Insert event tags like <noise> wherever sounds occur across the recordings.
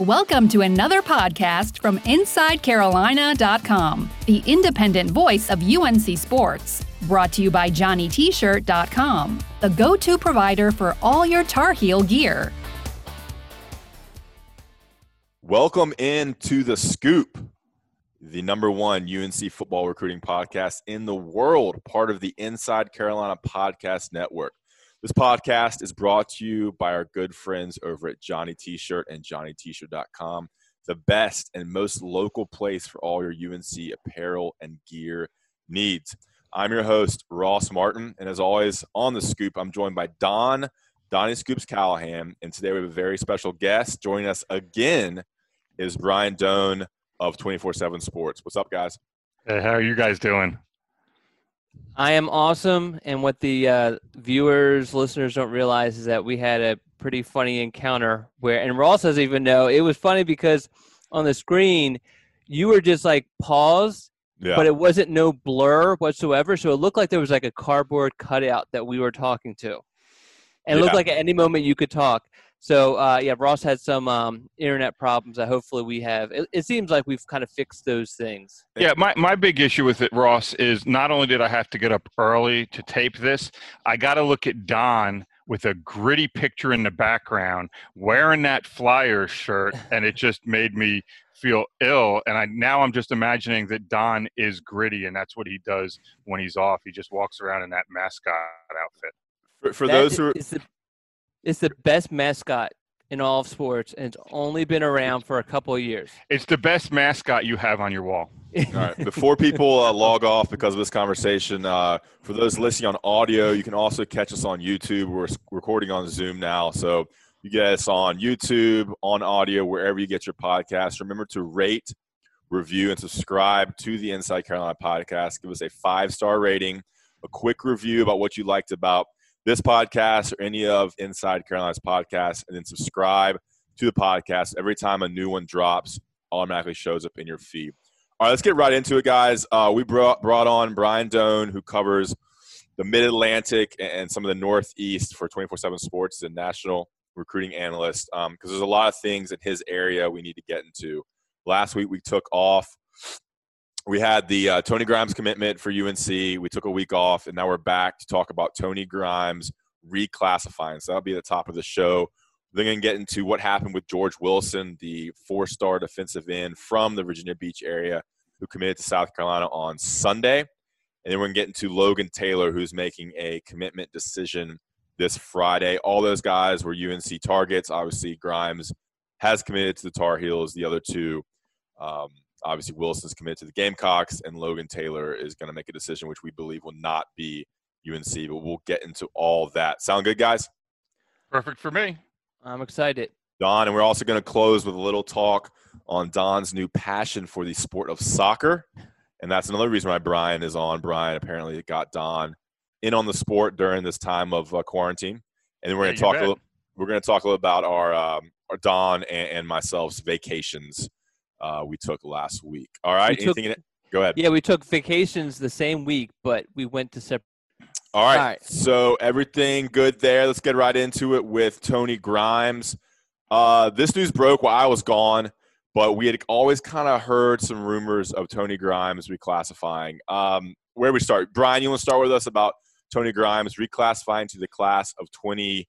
Welcome to another podcast from InsideCarolina.com, the independent voice of UNC Sports. Brought to you by JohnnyT-shirt.com, the go-to provider for all your Tar Heel gear. Welcome into the Scoop, the number one UNC football recruiting podcast in the world, part of the Inside Carolina Podcast Network. This podcast is brought to you by our good friends over at Johnny T-Shirt and JohnnyT-shirt.com, the best and most local place for all your UNC apparel and gear needs. I'm your host, Ross Martin, and as always, on the scoop, I'm joined by Don, Donnie Scoops Callahan, and today we have a very special guest. Joining us again is Brian Dohn of 24-7 Sports. What's up, guys? Hey, how are you guys doing? I am awesome, and what the uh, viewers, listeners don't realize is that we had a pretty funny encounter where, and Ross doesn't even know. It was funny because on the screen, you were just like paused, Yeah. but it wasn't no blur whatsoever. So it looked like there was like a cardboard cutout that we were talking to, and it looked like at any moment you could talk. So uh, yeah, Ross had some um, internet problems that hopefully we have. It, it seems like we've kind of fixed those things. Yeah, my, my big issue with it, Ross, is not only did I have to get up early to tape this, I got to look at Don with a gritty picture in the background wearing that flyer shirt, <laughs> and it just made me feel ill. And I now I'm just imagining that Don is gritty, and that's what he does when he's off. He just walks around in that mascot outfit. For, for That those who are, is the, it's the best mascot in all of sports, and it's only been around for a couple of years. It's the best mascot you have on your wall. All right. Before people uh, log off because of this conversation, uh, for those listening on audio, you can also catch us on YouTube. We're recording on Zoom now, so you get us on YouTube, on audio, wherever you get your podcast. Remember to rate, review, and subscribe to the Inside Carolina podcast. Give us a five star rating, a quick review about what you liked about this podcast or any of Inside Carolina's podcasts, and then subscribe to the podcast. Every time a new one drops, automatically shows up in your feed. All right, let's get right into it, guys. Uh, we brought brought on Brian Dohn, who covers the Mid Atlantic and some of the Northeast for 24 7 Sports, the national recruiting analyst, because there's a lot of things in his area we need to get into. Last week we took off. We had the uh, Tony Grimes commitment for UNC. We took a week off, and now we're back to talk about Tony Grimes reclassifying. So that'll be the top of the show. Then we're going to get into what happened with George Wilson, the four star defensive end from the Virginia Beach area who committed to South Carolina on Sunday. And then we're going to get into Logan Taylor, who's making a commitment decision this Friday. All those guys were UNC targets. Obviously, Grimes has committed to the Tar Heels. The other two, um, obviously, Wilson's committed to the Gamecocks, and Logan Taylor is going to make a decision which we believe will not be UNC. But we'll get into all that. Sound good, guys? Perfect for me. I'm excited. Don, and we're also going to close with a little talk on Don's new passion for the sport of soccer. And that's another reason why Brian is on. Brian apparently got Don in on the sport during this time of uh, quarantine. And then we're Yeah, going to talk a little, we're going to talk a little about our, um, our Don and, and myself's vacations uh, we took last week. All right. We took- Anything in it? Go ahead. Yeah, we took vacations the same week, but we went to separate. All right. All right. So everything good there. Let's get right into it with Tony Grimes. Uh, this news broke while I was gone, but we had always kind of heard some rumors of Tony Grimes reclassifying. Um, where we start? Brian, you want to start with us about Tony Grimes reclassifying to the class of 20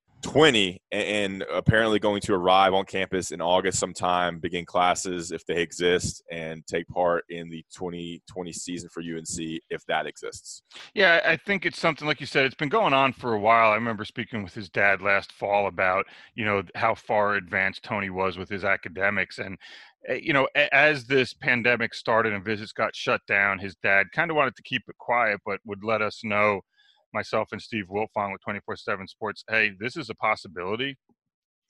and apparently going to arrive on campus in August sometime, begin classes if they exist, and take part in the 2020 season for UNC if that exists. Yeah, I think it's something like you said. It's been going on for a while. I remember speaking with his dad last fall about you know how far advanced Tony was with his academics, and eh, you know as this pandemic started and visits got shut down, his dad kind of wanted to keep it quiet, but would let us know myself and Steve Wiltfong with 24/7 Sports, hey, this is a possibility.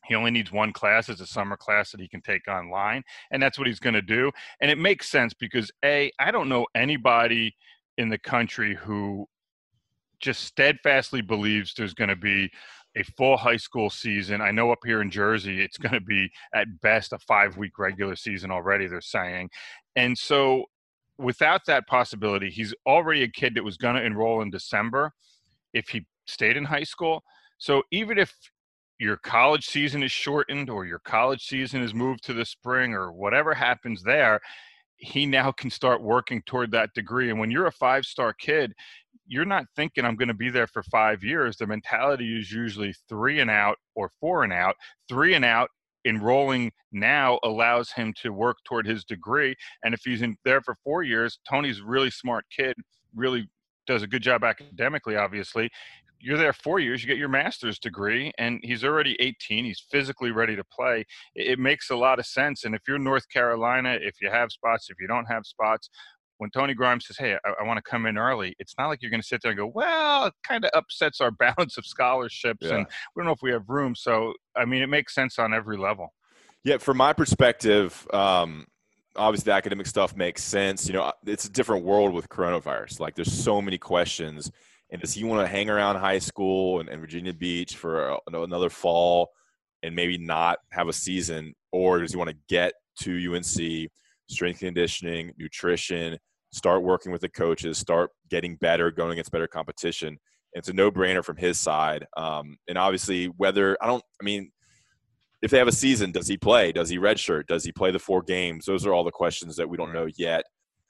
He only needs one class as a summer class that he can take online, and that's what he's going to do. And it makes sense because a, I don't know anybody in the country who just steadfastly believes there's going to be a full high school season. I know up here in Jersey, it's going to be at best a five week regular season already, they're saying. And so without that possibility, he's already a kid that was going to enroll in December if he stayed in high school. So even if your college season is shortened or your college season is moved to the spring or whatever happens there, he now can start working toward that degree. And when you're a five star kid, you're not thinking I'm going to be there for five years. The mentality is usually three and out or four and out. Three and out enrolling now allows him to work toward his degree. And if he's in there for four years, Tony's really smart kid, really does a good job academically, obviously. You're there four years, you get your master's degree, and he's already 18. He's physically ready to play. It makes a lot of sense. And if you're North Carolina, if you have spots, if you don't have spots, when Tony Grimes says, "Hey, I, I want to come in early," it's not like you're going to sit there and go, "Well, it kind of upsets our <laughs> balance of scholarships, yeah. and we don't know if we have room." So, I mean, it makes sense on every level. Yeah, from my perspective, um, obviously the academic stuff makes sense. You know, it's a different world with coronavirus. Like, there's so many questions. And does he want to hang around high school and, and Virginia Beach for another fall and maybe not have a season, or does he want to get to UNC? Strength conditioning, nutrition, start working with the coaches, start getting better, going against better competition. It's a no-brainer from his side. Um, and obviously, whether I don't, I mean, if they have a season, does he play? Does he redshirt? Does he play the four games? Those are all the questions that we don't know yet.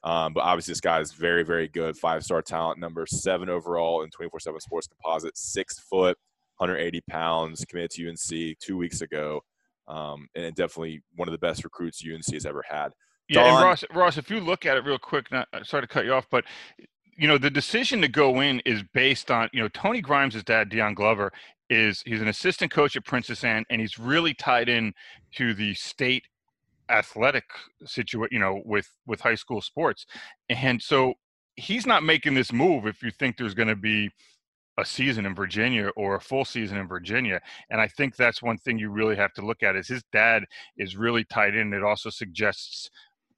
Um, but obviously, this guy is very, very good. Five-star talent, number seven overall in 24/7 Sports Composite, six foot, 180 pounds, committed to UNC two weeks ago, um, and definitely one of the best recruits UNC has ever had. Yeah, and Ross, Ross, if you look at it real quick, not, uh, sorry to cut you off, but you know the decision to go in is based on you know Tony Grimes' dad, Dion Glover, is he's an assistant coach at Princess Anne, and he's really tied in to the state athletic situation, you know, with with high school sports, and so he's not making this move if you think there's going to be a season in Virginia or a full season in Virginia. And I think that's one thing you really have to look at is his dad is really tied in. It also suggests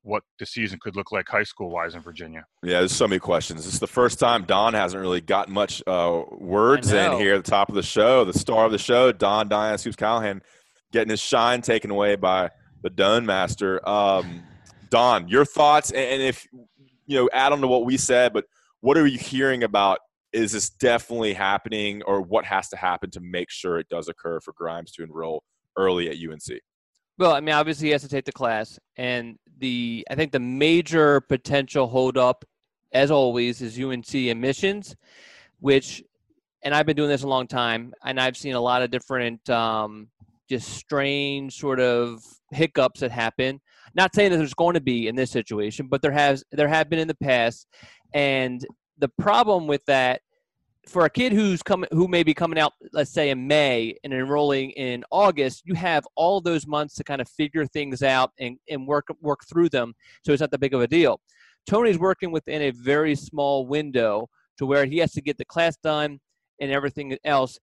what the season could look like high school wise in Virginia. Yeah, there's so many questions. This is the first time Don hasn't really gotten much uh, words in here at the top of the show. The star of the show, Don Diane Scoops Callahan, getting his shine taken away by the Dohn Master. Um, Don, your thoughts, and if you know, add on to what we said, but what are you hearing about? Is this definitely happening, or what has to happen to make sure it does occur for Grimes to enroll early at UNC? Well, I mean, obviously he has to take the class, and the I think the major potential holdup, as always, is UNC admissions, which, and I've been doing this a long time, and I've seen a lot of different, um, just strange sort of hiccups that happen. Not saying that there's going to be in this situation, but there has there have been in the past, and the problem with that for a kid who's coming who may be coming out let's say in may and enrolling in august you have all those months to kind of figure things out and, and work work through them so it's not that big of a deal. Tony's working within a very small window to where he has to get the class done and everything else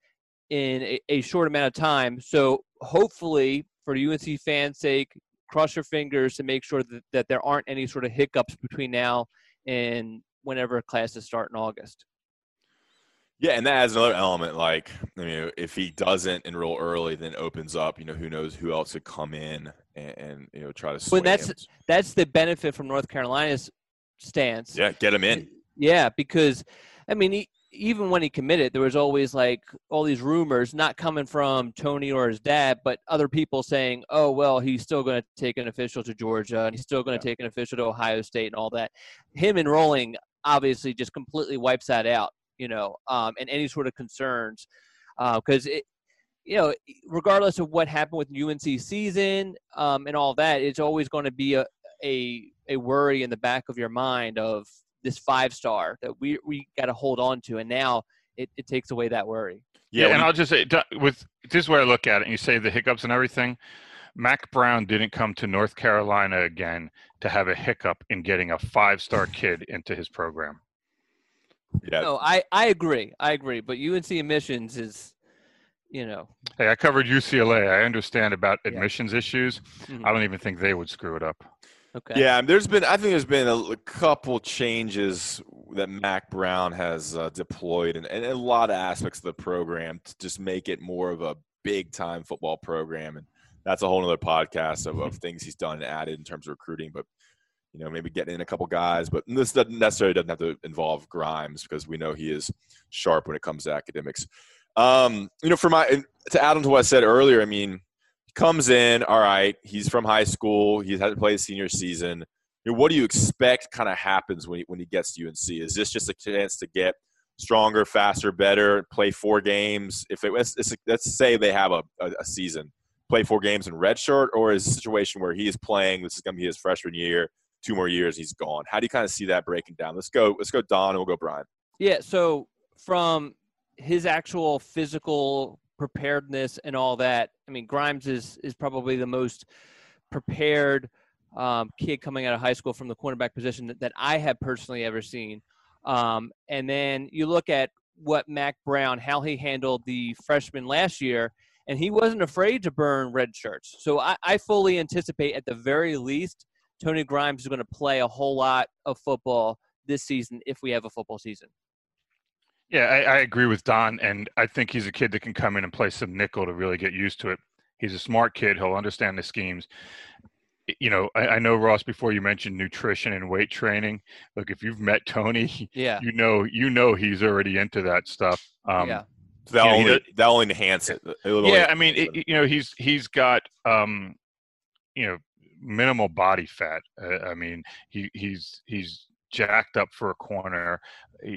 in a, a short amount of time. So hopefully for unc fans sake cross your fingers to make sure that, that there aren't any sort of hiccups between now and whenever classes start in august yeah, and that adds another element. Like, I mean, if he doesn't enroll early, then opens up. You know, who knows who else could come in and, and you know try to. Well, that's him. that's the benefit from North Carolina's stance. Yeah, get him in. Yeah, because I mean, he, even when he committed, there was always like all these rumors, not coming from Tony or his dad, but other people saying, "Oh, well, he's still going to take an official to Georgia, and he's still going to yeah. take an official to Ohio State, and all that." Him enrolling obviously just completely wipes that out you know, um, and any sort of concerns, because uh, it, you know, regardless of what happened with UNC season um, and all that, it's always going to be a, a a worry in the back of your mind of this five star that we we got to hold on to, and now it, it takes away that worry. Yeah, and I'll just say with this is where I look at it, and you say the hiccups and everything. Mack Brown didn't come to North Carolina again to have a hiccup in getting a five star kid into his program. Yeah. No, I, I agree. I agree. But UNC admissions is, you know. Hey, I covered UCLA. I understand about admissions yeah. issues. Mm-hmm. I don't even think they would screw it up. Okay. Yeah, there's been. I think there's been a couple changes that Mack Brown has uh, deployed, and, and a lot of aspects of the program to just make it more of a big time football program. And that's a whole other podcast of, of things he's done and added in terms of recruiting. But you know, maybe getting in a couple guys, but this doesn't necessarily doesn't have to involve Grimes because we know he is sharp when it comes to academics. Um, you know, for my to add on to what I said earlier, I mean, he comes in, all right, he's from high school, he hasn't played senior season. You know, what do you expect kind of happens when he, when he gets to UNC? Is this just a chance to get stronger, faster, better, play four games? If it let's, let's say they have a, a, a season, play four games in redshirt, or is a situation where he is playing? This is going to be his freshman year two more years, he's gone. How do you kind of see that breaking down? Let's go. Let's go, Don, and we'll go, Brian. Yeah. So from his actual physical preparedness and all that, I mean, Grimes is is probably the most prepared um, kid coming out of high school from the cornerback position that, that I have personally ever seen. Um, and then you look at what Mack Brown, how he handled the freshman last year, and he wasn't afraid to burn red shirts. So I, I fully anticipate, at the very least, Tony Grimes is going to play a whole lot of football this season if we have a football season. Yeah, I, I, agree with Don, and I think he's a kid that can come in and play some nickel to really get used to it. He's a smart kid; he'll understand the schemes. You know, I, I know Ross. Before you mentioned nutrition and weight training, look, if you've met Tony, yeah, you know, you know he's already into that stuff. Um, yeah, that only that only enhance it. yeah, I mean, it, you know, he's he's got um, you know minimal body fat. Uh, I mean, he he's he's jacked up for a corner.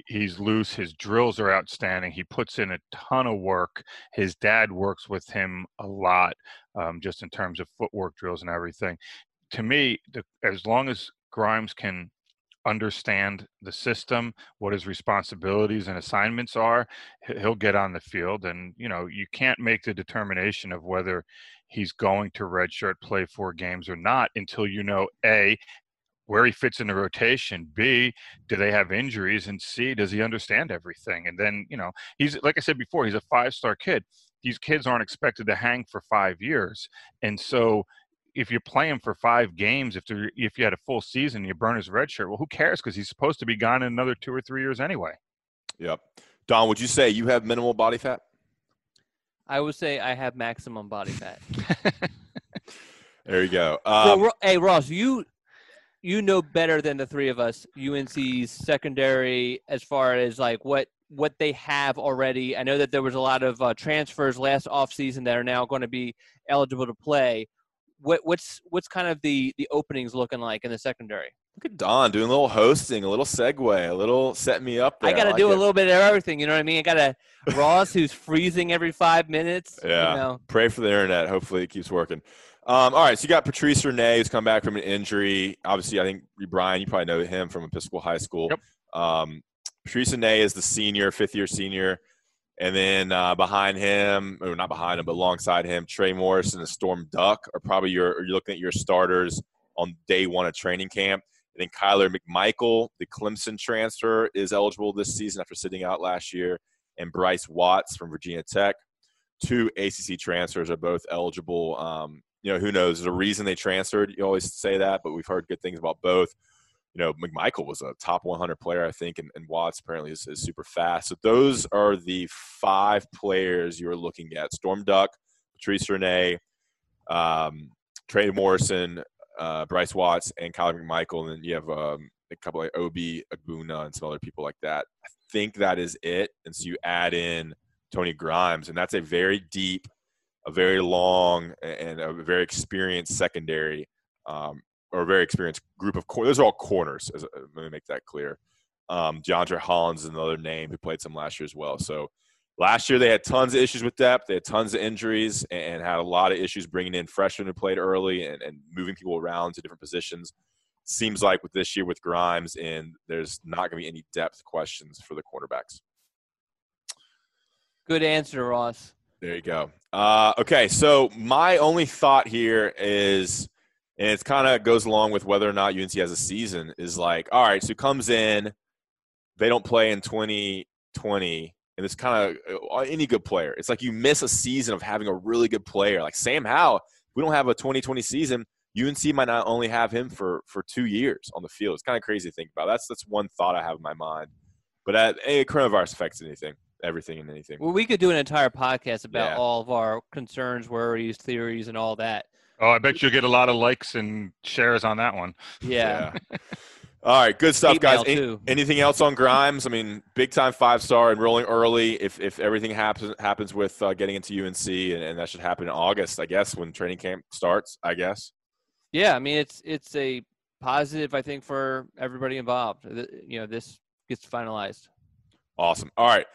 He's loose. His drills are outstanding. He puts in a ton of work. His dad works with him a lot, um, just in terms of footwork drills and everything. To me, the, as long as Grimes can understand the system, what his responsibilities and assignments are, he'll get on the field. And you know, you can't make the determination of whether he's going to redshirt play four games or not until you know a where he fits in the rotation b do they have injuries and c does he understand everything and then you know he's like i said before he's a five star kid these kids aren't expected to hang for five years and so if you play him for five games if if you had a full season you burn his red shirt well who cares because he's supposed to be gone in another two or three years anyway yep don would you say you have minimal body fat I would say I have maximum body fat. <laughs> there you go. Um, so, hey Ross, you you know better than the three of us UNC's secondary as far as like what what they have already. I know that there was a lot of uh, transfers last offseason that are now going to be eligible to play. What, what's what's kind of the the openings looking like in the secondary? Look at Don doing a little hosting, a little segue, a little set me up. There. I got to like do it. a little bit of everything. You know what I mean? I got to Ross, who's freezing every five minutes. Yeah. You know. Pray for the internet. Hopefully, it keeps working. Um, all right, so you got Patrice Rene who's come back from an injury. Obviously, I think Brian, you probably know him from Episcopal High School. Yep. Um, Patrice Rene is the senior, fifth year senior. And then uh, behind him, or not behind him, but alongside him, Trey Morrison and the Storm Duck are probably your, you're looking at your starters on day one of training camp. I think Kyler McMichael, the Clemson transfer, is eligible this season after sitting out last year, and Bryce Watts from Virginia Tech. Two ACC transfers are both eligible. Um, you know, who knows? There's a reason they transferred. You always say that, but we've heard good things about both. You know, McMichael was a top 100 player, I think, and, and Watts apparently is, is super fast. So those are the five players you're looking at: Storm Duck, Patrice Rene, um, Trey Morrison, uh, Bryce Watts and Kyler McMichael, and then you have um, a couple like Obi Agbuna and some other people like that. I think that is it. And so you add in Tony Grimes, and that's a very deep, a very long, and a very experienced secondary, um, or a very experienced group of corners. Those are all corners. As, uh, let me make that clear. Um, DeAndre Hollins is another name who played some last year as well. So last year they had tons of issues with depth. They had tons of injuries and had a lot of issues bringing in freshmen who played early and, and moving people around to different positions. Seems like with this year with Grimes and there's not going to be any depth questions for the quarterbacks. Good answer, Ross. There you go. Uh, okay, so my only thought here is, and it kind of goes along with whether or not UNC has a season, is like, all right, so comes in, they don't play in 2020, and it's kind of uh, any good player. It's like you miss a season of having a really good player. Like Sam Howell, we don't have a 2020 season. UNC might not only have him for for two years on the field. It's kind of crazy to think about. That's that's one thought I have in my mind. But at, hey, coronavirus affects anything everything and anything. Well, we could do an entire podcast about Yeah. all of our concerns, worries, theories, and all that. Oh, I bet you'll get a lot of likes and shares on that one. Yeah. <laughs> All right, good stuff, guys. Any- anything else on Grimes? I mean, big time five star enrolling early. If if everything happens happens with uh, getting into UNC, and, and that should happen in August, I guess, when training camp starts. I guess. Yeah, I mean it's it's a positive, I think, for everybody involved. You know, this gets finalized. Awesome. All right.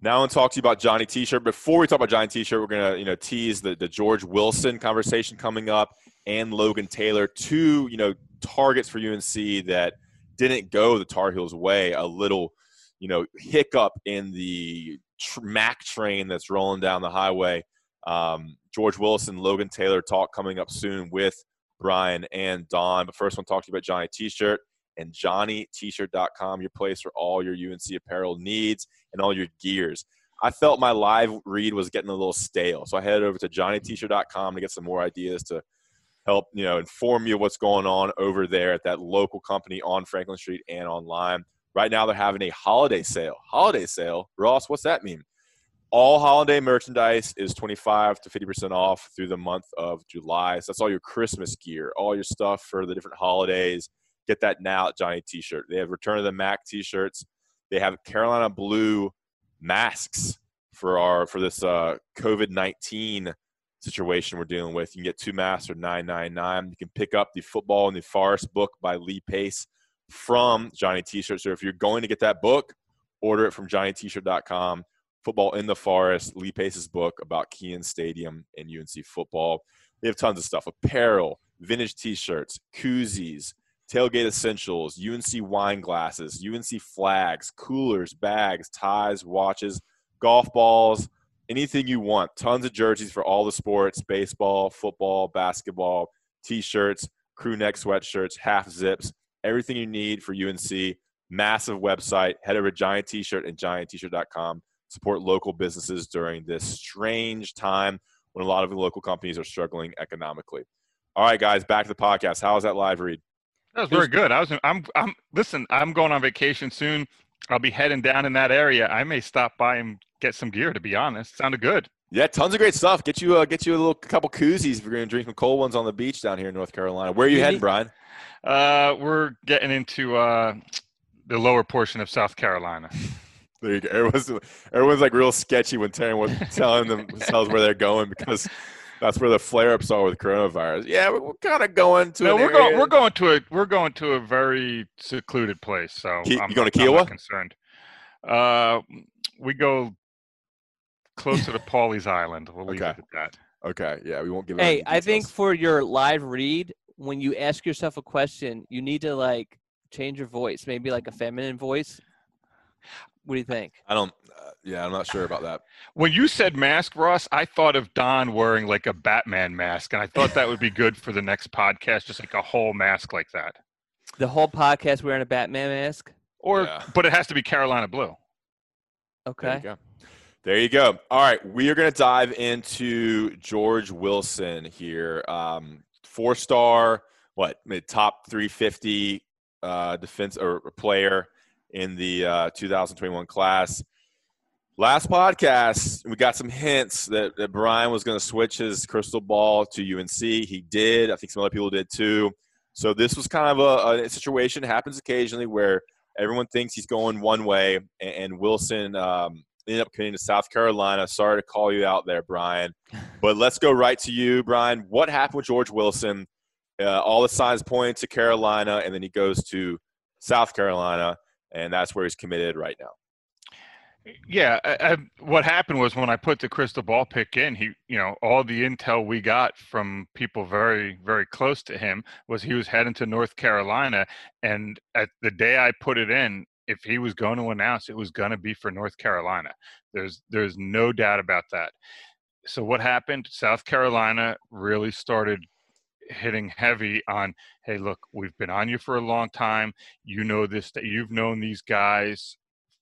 Now I want to talk to you about Johnny T-shirt. Before we talk about Johnny T-shirt, we're gonna you know tease the, the George Wilson conversation coming up and Logan Taylor, two you know targets for UNC that didn't go the Tar Heels way. A little you know hiccup in the tr- Mac train that's rolling down the highway. Um, George Wilson, Logan Taylor talk coming up soon with Brian and Don. But first, I want to talk to you about Johnny T-shirt and JohnnyT-shirt.com, your place for all your UNC apparel needs and all your gears. I felt my live read was getting a little stale, so I headed over to JohnnyT-shirt.com to get some more ideas to help you know inform you what's going on over there at that local company on Franklin Street and online. Right now, they're having a holiday sale. Holiday sale, Ross. What's that mean? All holiday merchandise is 25 to 50% off through the month of July. So that's all your Christmas gear, all your stuff for the different holidays. Get that now at Johnny T-shirt. They have Return of the Mac T-shirts. They have Carolina Blue masks for our for this uh, COVID 19 situation we're dealing with. You can get two masks for nine nine nine. You can pick up the Football in the Forest book by Lee Pace from Johnny T-shirt. So if you're going to get that book, order it from JohnnyT-shirt.com. Football in the Forest, Lee Pace's book about Kenan Stadium and UNC football. They have tons of stuff: apparel, vintage T-shirts, koozies, tailgate essentials, UNC wine glasses, UNC flags, coolers, bags, ties, watches, golf balls, anything you want. Tons of jerseys for all the sports: baseball, football, basketball, T-shirts, crew neck sweatshirts, half zips, everything you need for UNC. Massive website. Head over to Johnny T-shirt and JohnnyT-shirt.com. Support local businesses during this strange time when a lot of local companies are struggling economically. All right, guys, back to the podcast. How was that live read? That was very good. I was. I'm. I'm. Listen. I'm going on vacation soon. I'll be heading down in that area. I may stop by and get some gear. To be honest, sounded good. Yeah, tons of great stuff. Get you, uh, get you a little couple koozies if you're going to drink some cold ones on the beach down here in North Carolina. Where are you heading, Brian? Uh, we're getting into uh, the lower portion of South Carolina. <laughs> There you go. Everyone's, everyone's like real sketchy when telling was telling themselves where they're going because that's where the flare-ups are with coronavirus. Yeah, we're, we're kind of going to. No, an we're going. We're going to a. We're going to a very secluded place. So Ki- you I'm, going to I'm Kiawah? concerned. Uh, we go closer to Pawleys Island. We'll leave Okay. it at that. Okay, yeah, we won't give. out Hey, I think for your live read, when you ask yourself a question, you need to like change your voice, maybe like a feminine voice. What do you think? I don't. Uh, yeah, I'm not sure about that. When you said mask, Ross, I thought of Don wearing like a Batman mask, and I thought that would be good for the next podcast, just like a whole mask like that. The whole podcast wearing a Batman mask. Or, Yeah. but it has to be Carolina blue. There Okay. you go. There you go. All right, we are going to dive into George Wilson here. Um, four star, what mid top 350 uh, defense or player in the uh, 2021 class. Last podcast, we got some hints that, that Brian was going to switch his crystal ball to UNC. He did. I think some other people did too. So this was kind of a, a situation happens occasionally where everyone thinks he's going one way, and, and Wilson um, ended up committing to South Carolina. Sorry to call you out there, Brian, <laughs> but let's go right to you, Brian. What happened with George Wilson? Uh, all the signs point to Carolina, and then he goes to South Carolina, and that's where he's committed right now. Eh, yeah, I, I, what happened was when I put the crystal ball pick in, he, you know, all the intel we got from people very, very close to him was he was heading to North Carolina, and at the day I put it in, if he was going to announce, it was going to be for North Carolina. There's, there's no doubt about that. So what happened? South Carolina really started hitting heavy on hey look we've been on you for a long time you know this that you've known these guys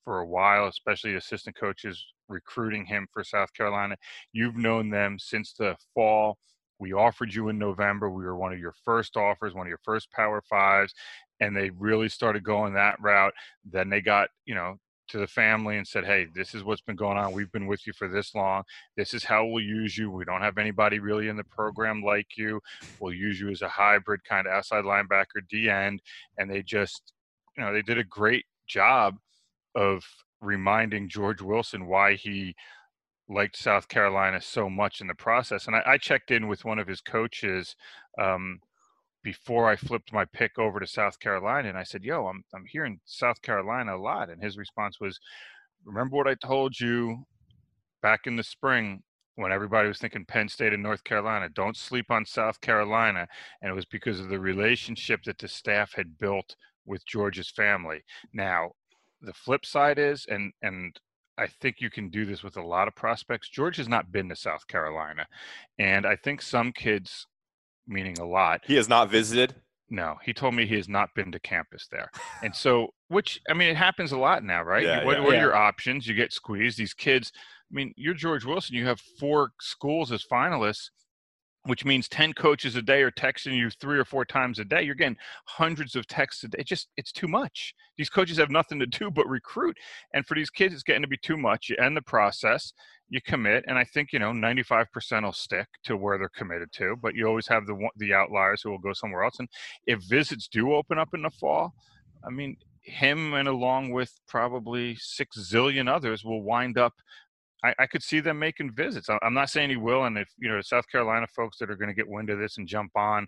for a while, especially assistant coaches recruiting him for South Carolina. You've known them since the fall. We offered you in November. We were one of your first offers, one of your first Power Fives, and they really started going that route. Then they got, you know, to the family and said, "Hey, this is what's been going on. We've been with you for this long. This is how we'll use you. We don't have anybody really in the program like you. We'll use you as a hybrid kind of outside linebacker, D end." And they just, you know, they did a great job of reminding George Wilson why he liked South Carolina so much in the process. And I, I checked in with one of his coaches um, before I flipped my pick over to South Carolina, and I said, "Yo, I'm I'm hearing South Carolina a lot." And his response was, "Remember what I told you back in the spring." When everybody was thinking Penn State and North Carolina, don't sleep on South Carolina. And it was because of the relationship that the staff had built with George's family. Now, the flip side is, and and I think you can do this with a lot of prospects. George has not been to South Carolina, and I think some kids, meaning a lot, he has not visited. No, he told me he has not been to campus there, and so which I mean, it happens a lot now, right? Yeah, what, yeah. what Yeah. are your options? You get squeezed. These kids. I mean, you're George Wilson. You have four schools as finalists which means 10 coaches a day are texting you three or four times a day you're getting hundreds of texts a day it just it's too much these coaches have nothing to do but recruit and for these kids it's getting to be too much you end the process you commit and i think you know 95% will stick to where they're committed to but you always have the the outliers who will go somewhere else and if visits do open up in the fall i mean him and along with probably six zillion others will wind up I, I could see them making visits. I'm not saying he will, and if you know South Carolina folks that are going to get wind of this and jump on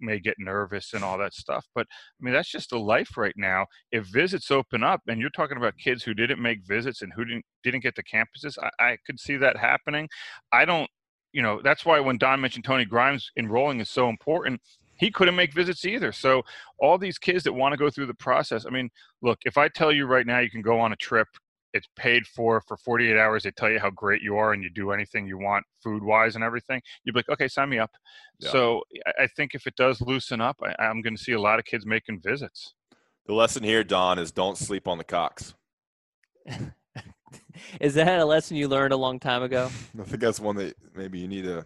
may get nervous and all that stuff. But I mean, that's just the life right now. If visits open up, and you're talking about kids who didn't make visits and who didn't didn't get to campuses, I, I could see that happening. I don't, you know, that's why when Don mentioned Tony Grimes enrolling is so important. He couldn't make visits either. So all these kids that want to go through the process. I mean, look, if I tell you right now you can go on a trip it's paid for for 48 hours they tell you how great you are and you do anything you want food wise and everything you'd be like okay sign me up Yeah. so I- i think if it does loosen up I, i'm going to see a lot of kids making visits The lesson here, Don, is don't sleep on the cocks <laughs> Is that a lesson you learned a long time ago? <laughs> I think that's one that maybe you need to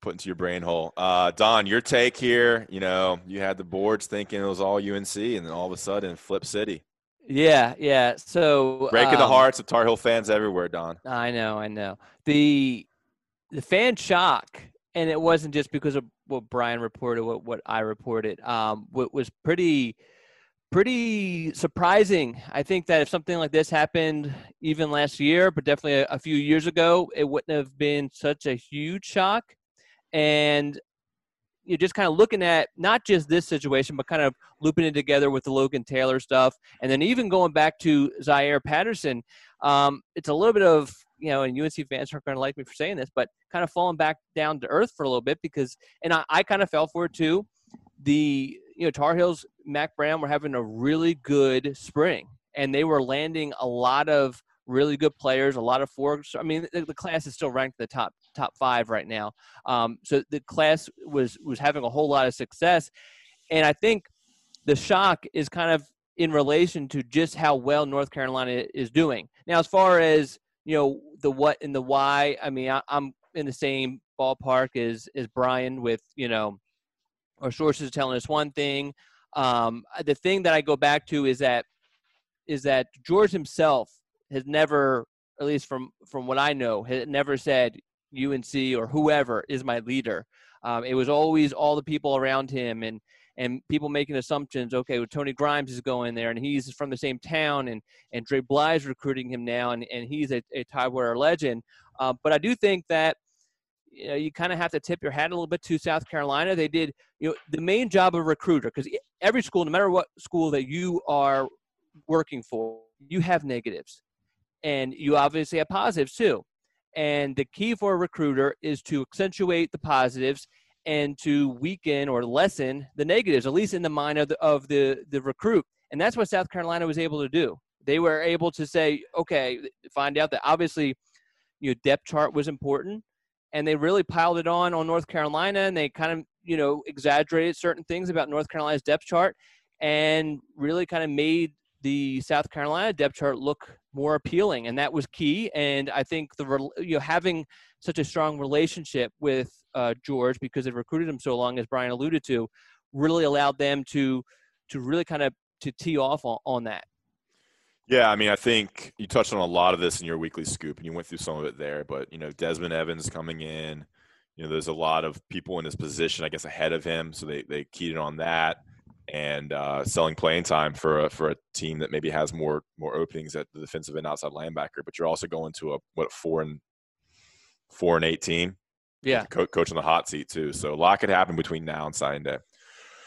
put into your brain hole. Uh, Don, your take here. You know, you had the boards thinking it was all UNC, and then all of a sudden, Flip City, Yeah, yeah. So breaking the um, hearts of Tar Heel fans everywhere. Don, I know, I know. The the fan shock, and it wasn't just because of what Brian reported, what what I reported. Um, what was pretty pretty surprising. I think that if something like this happened even last year, but definitely a, a few years ago, it wouldn't have been such a huge shock. And you're just kind of looking at not just this situation, but kind of looping it together with the Logan Taylor stuff, and then even going back to Zaire Patterson. Um, it's a little bit of you know, and UNC fans aren't going to like me for saying this, but kind of falling back down to earth for a little bit because, and I, I kind of fell for it too. The you know Tar Heels, Mack Brown were having a really good spring, and they were landing a lot of really good players, a lot of four. I mean, the, the class is still ranked the top top five right now. Um, so the class was was having a whole lot of success, and I think the shock is kind of in relation to just how well North Carolina is doing. Now, as far as you know, the what and the why, I mean, I, I'm in the same ballpark as as Brian with you know, our sources telling us one thing. Um, the thing that I go back to is that is that George himself has never, at least from from what I know, has never said UNC or whoever is my leader. Um, it was always all the people around him and and people making assumptions. Okay, well, Tony Grimes is going there, and he's from the same town, and and Dre Bly's recruiting him now, and, and he's a, a Tidewater legend. Uh, but I do think that you know you kind of have to tip your hat a little bit to South Carolina. They did you know the main job of recruiter because every school, no matter what school that you are working for, you have negatives. And you obviously have positives too. And the key for a recruiter is to accentuate the positives and to weaken or lessen the negatives, at least in the mind of the, of the, the recruit. And that's what South Carolina was able to do. They were able to say, okay, find out that obviously, you know, depth chart was important, and they really piled it on on North Carolina, and they kind of, you know, exaggerated certain things about North Carolina's depth chart, and really kind of made the South Carolina depth chart look more appealing, and that was key. And I think the you know having such a strong relationship with uh, George because they recruited him so long, as Brian alluded to, really allowed them to to really kind of to tee off on, on that. Yeah, I mean, I think you touched on a lot of this in your weekly scoop, and you went through some of it there. But you know, Desmond Evans coming in, you know, there's a lot of people in his position, I guess, ahead of him, so they they keyed in on that and uh, selling playing time for a, for a team that maybe has more more openings at the defensive and outside linebacker. But you're also going to a what four and four and eight team. Yeah, co- coach on the hot seat too. So a lot could happen between now and signing day.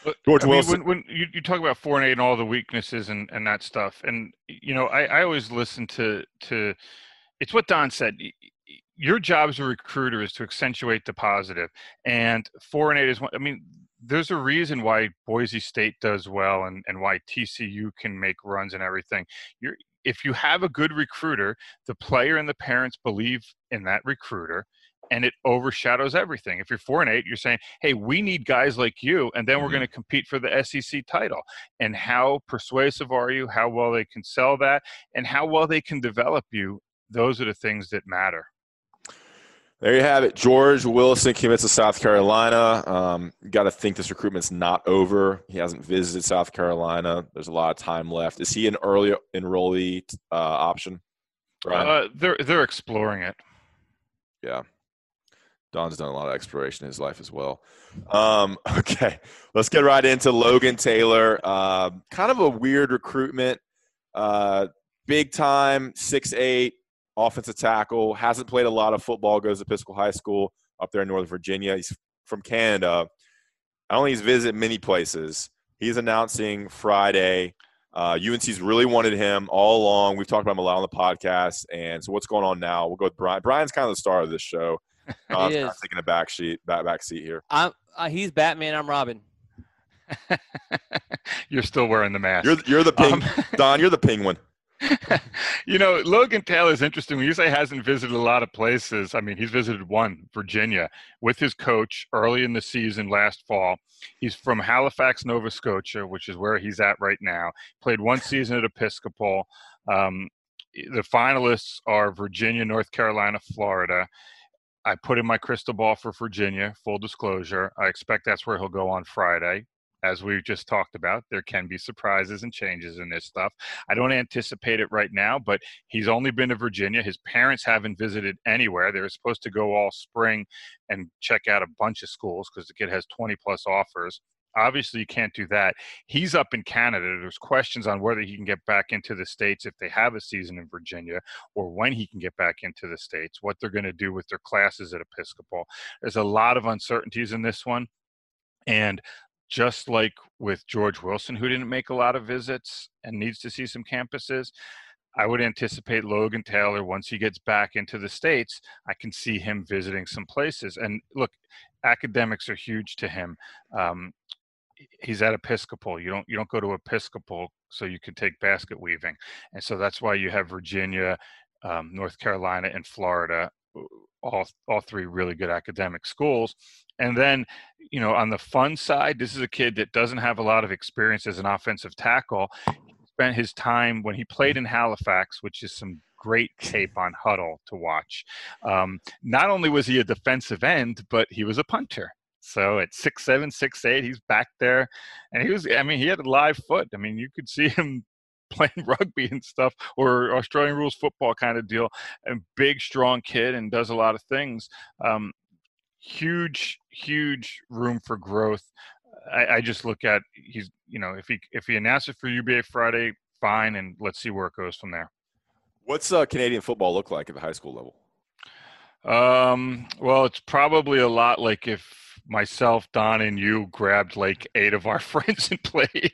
But, George I Wilson. When, when you, you, talk about four and eight and all the weaknesses and, and that stuff, and you know, I, I always listen to to. It's what Don said your job as a recruiter is to accentuate the positive and four and eight is one i mean there's a reason why Boise State does well and, and why TCU can make runs and everything. You're, if you have a good recruiter, the player and the parents believe in that recruiter and it overshadows everything. If you're four and eight, you're saying, hey, we need guys like you, and then we're mm-hmm. going to compete for the SEC title. And how persuasive are you? How well they can sell that, and how well they can develop you. Those are the things that matter. There you have it. George Wilson commits to South Carolina. Um, Got to think this recruitment's not over. He hasn't visited South Carolina. There's a lot of time left. Is he an early enrollee uh, option? Uh, they're they're exploring it. Yeah, Don's done a lot of exploration in his life as well. Um, <laughs> okay, let's get right into Logan Taylor. Uh, kind of a weird recruitment. Uh, big time, six eight, offensive tackle, hasn't played a lot of football, goes to Episcopal High School up there in Northern Virginia. He's from Canada. I don't think he's visited many places. He's announcing Friday. Uh, UNC's really wanted him all along. We've talked about him a lot on the podcast. And so what's going on now? We'll go with Brian. Brian's kind of the star of this show. <laughs> Uh, he is. taking a back sheet, back back seat here. I'm, uh, he's Batman. I'm Robin. <laughs> you're still wearing the mask. You're, you're the ping, um, <laughs> Don. You're the penguin. <laughs> you know, Logan Taylor is interesting. When you say hasn't visited a lot of places, I mean, he's visited one, Virginia, with his coach early in the season last fall. He's from Halifax, Nova Scotia, which is where he's at right now. Played one season at Episcopal. Um, the finalists are Virginia, North Carolina, Florida. I put in my crystal ball for Virginia, full disclosure. I expect that's where he'll go on Friday as we've just talked about, there can be surprises and changes in this stuff. I don't anticipate it right now, but he's only been to Virginia. His parents haven't visited anywhere. They were supposed to go all spring and check out a bunch of schools because the kid has 20 plus offers. Obviously, you can't do that. He's up in Canada. There's questions on whether he can get back into the States if they have a season in Virginia or when he can get back into the States, what they're going to do with their classes at Episcopal. There's a lot of uncertainties in this one. And just like with George Wilson, who didn't make a lot of visits and needs to see some campuses, I would anticipate Logan Taylor, once he gets back into the States, I can see him visiting some places. And look, academics are huge to him. Um, he's at Episcopal. You don't you don't go to Episcopal so you can take basket weaving, and so that's why you have Virginia, um, North Carolina, and Florida all all three really good academic schools. And then, you know, on the fun side, this is a kid that doesn't have a lot of experience as an offensive tackle. He spent his time when he played in Halifax, which is some great tape on Hudl to watch. Um, not only was he a defensive end, but he was a punter. So at six seven, six eight, he's back there, and he was. I mean, he had a live foot. I mean, you could see him <laughs> playing <laughs> rugby and stuff or Australian rules football kind of deal. And big, strong kid and does a lot of things. Um, huge, huge room for growth. I, I, just look at he's you know if he if he announces it for UVA Friday, fine, and let's see where it goes from there. What's uh, Canadian football look like at the high school level? Um, well, it's probably a lot like if myself, Don, and you grabbed like eight of our <laughs> friends and played.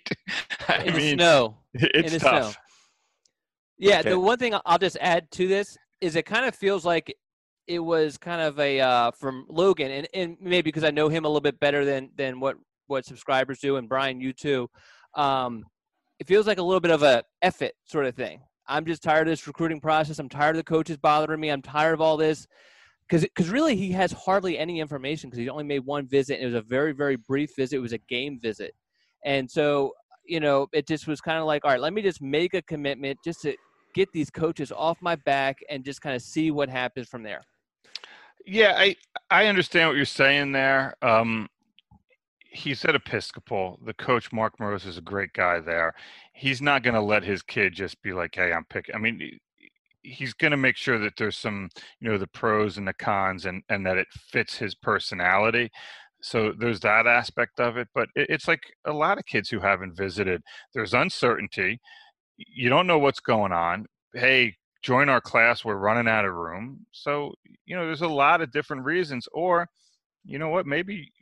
I in mean, snow. It's tough. Snow. Yeah, the one thing I'll just add to this is it kind of feels like it was kind of a uh, from Logan, and, and maybe because I know him a little bit better than than what what subscribers do, and Brian, you too. Um, it feels like a little bit of a effort sort of thing. I'm just tired of this recruiting process. I'm tired of the coaches bothering me. I'm tired of all this because really he has hardly any information because he only made one visit. it was a very very brief visit. It was a game visit, and so you know it just was kind of like all right, let me just make a commitment just to get these coaches off my back and just kind of see what happens from there. Yeah, I I understand what you're saying there. Um, he's at Episcopal. The coach Mark Moroz is a great guy there. He's not going to let his kid just be like, "Hey, I'm picking." I mean, he's going to make sure that there's some, you know, the pros and the cons, and and that it fits his personality. So there's that aspect of it. But it, it's like a lot of kids who haven't visited. There's uncertainty. You don't know what's going on. Hey, join our class. We're running out of room. So you know, there's a lot of different reasons. Or, you know what? Maybe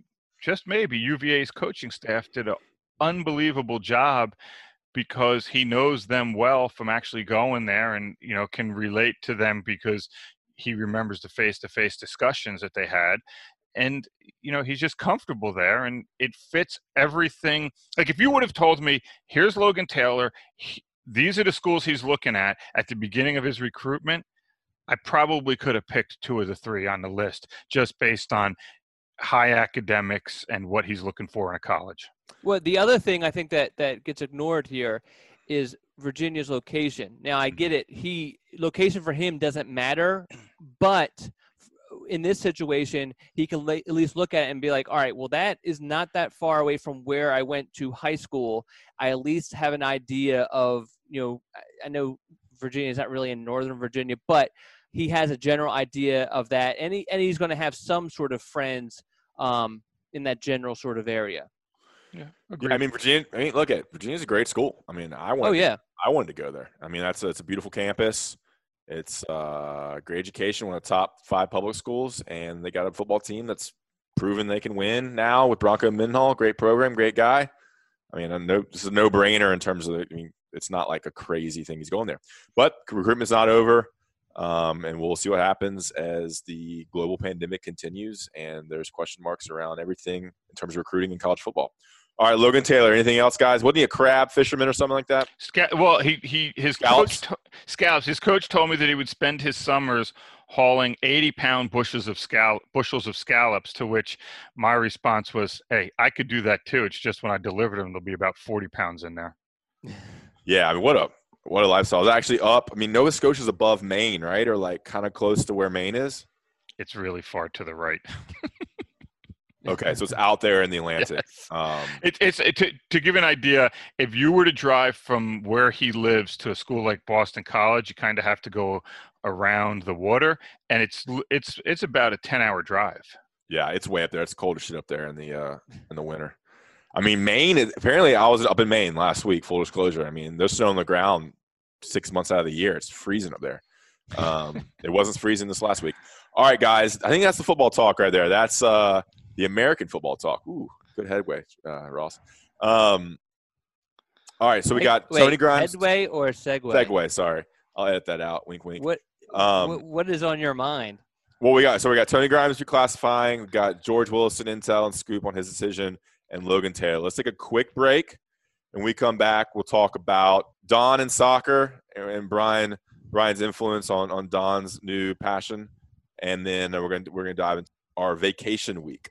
just maybe UVA's coaching staff did an unbelievable job because he knows them well from actually going there and you know can relate to them because he remembers the face-to-face discussions that they had and you know he's just comfortable there and it fits everything like if you would have told me here's logan taylor these are the schools he's looking at at the beginning of his recruitment i probably could have picked two of the three on the list just based on high academics and what he's looking for in a college. Well, the other thing I think that that gets ignored here is Virginia's location. Now I get it. He location for him doesn't matter, but in this situation, he can at least look at it and be like, all right, well, that is not that far away from where I went to high school. I at least have an idea of, you know, I know Virginia is not really in Northern Virginia, but he has a general idea of that, and he and he's going to have some sort of friends um, in that general sort of area. Yeah, yeah, I mean Virginia. I mean, look at Virginia's a great school. I mean, I want. Oh yeah, I wanted to go there. I mean, that's a, it's a beautiful campus. It's uh, great education, one of the top five public schools, and they got a football team that's proven they can win now with Bronco Mendenhall. Great program, great guy. I mean, I know this is a no-brainer in terms of. The, I mean, it's not like a crazy thing he's going there, but recruitment's not over. Um, and we'll see what happens as the global pandemic continues and there's question marks around everything in terms of recruiting in college football. All right, Logan Taylor. Anything else, guys? Wasn't he a crab fisherman or something like that? well, he he his scallops. coach scallops. His coach told me that he would spend his summers hauling 80 pound bushels of scallop bushels of scallops. To which my response was, "Hey, I could do that too. It's just when I deliver them, there'll be about 40 pounds in there." <laughs> Yeah, I mean, what a what a lifestyle. It's actually up. I mean, Nova Scotia is above Maine, right? Or like kind of close to where Maine is. It's really far to the right. <laughs> okay, so it's out there in the Atlantic. Yes. Um, it, it's it, to to give an idea. If you were to drive from where he lives to a school like Boston College, you kind of have to go around the water, and it's it's it's about a ten hour drive. Yeah, it's way up there. It's cold as shit up there in the uh, in the winter. I mean, Maine. Apparently, I was up in Maine last week. Full disclosure. I mean, there's snow on the ground six months out of the year. It's freezing up there. Um, <laughs> it wasn't freezing this last week. All right, guys. I think that's the football talk right there. That's uh, the American football talk. Ooh, good headway, uh, Ross. Um, all right, so we got wait, Tony Grimes. Headway or segue? Segue. Sorry, I'll edit that out. Wink, wink. What? Um, what is on your mind? Well, we got so we got Tony Grimes reclassifying. We got George Wilson intel and scoop on his decision and Logan Taylor. Let's take a quick break. and we come back, we'll talk about Don and soccer and Brian Brian's influence on on Don's new passion, and then we're gonna we're gonna dive into our vacation week.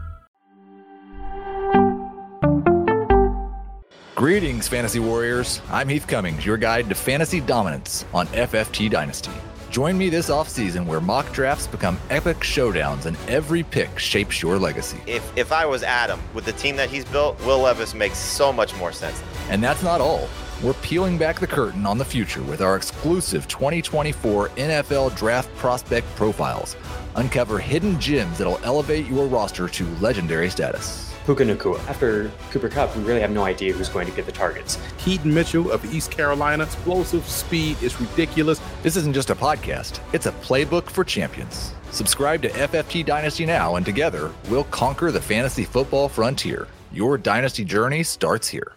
Greetings, Fantasy Warriors. I'm Heath Cummings, your guide to fantasy dominance on FFT Dynasty. Join me this offseason where mock drafts become epic showdowns and every pick shapes your legacy. If, if I was Adam, with the team that he's built, Will Levis makes so much more sense. And that's not all. We're peeling back the curtain on the future with our exclusive 2024 NFL Draft Prospect Profiles. Uncover hidden gems that'll elevate your roster to legendary status. Puka Nacua. After Cooper Kupp, we really have no idea who's going to get the targets. Keaton Mitchell of East Carolina, explosive speed is ridiculous. This isn't just a podcast, it's a playbook for champions. Subscribe to FFT Dynasty now, and together we'll conquer the fantasy football frontier. Your dynasty journey starts here.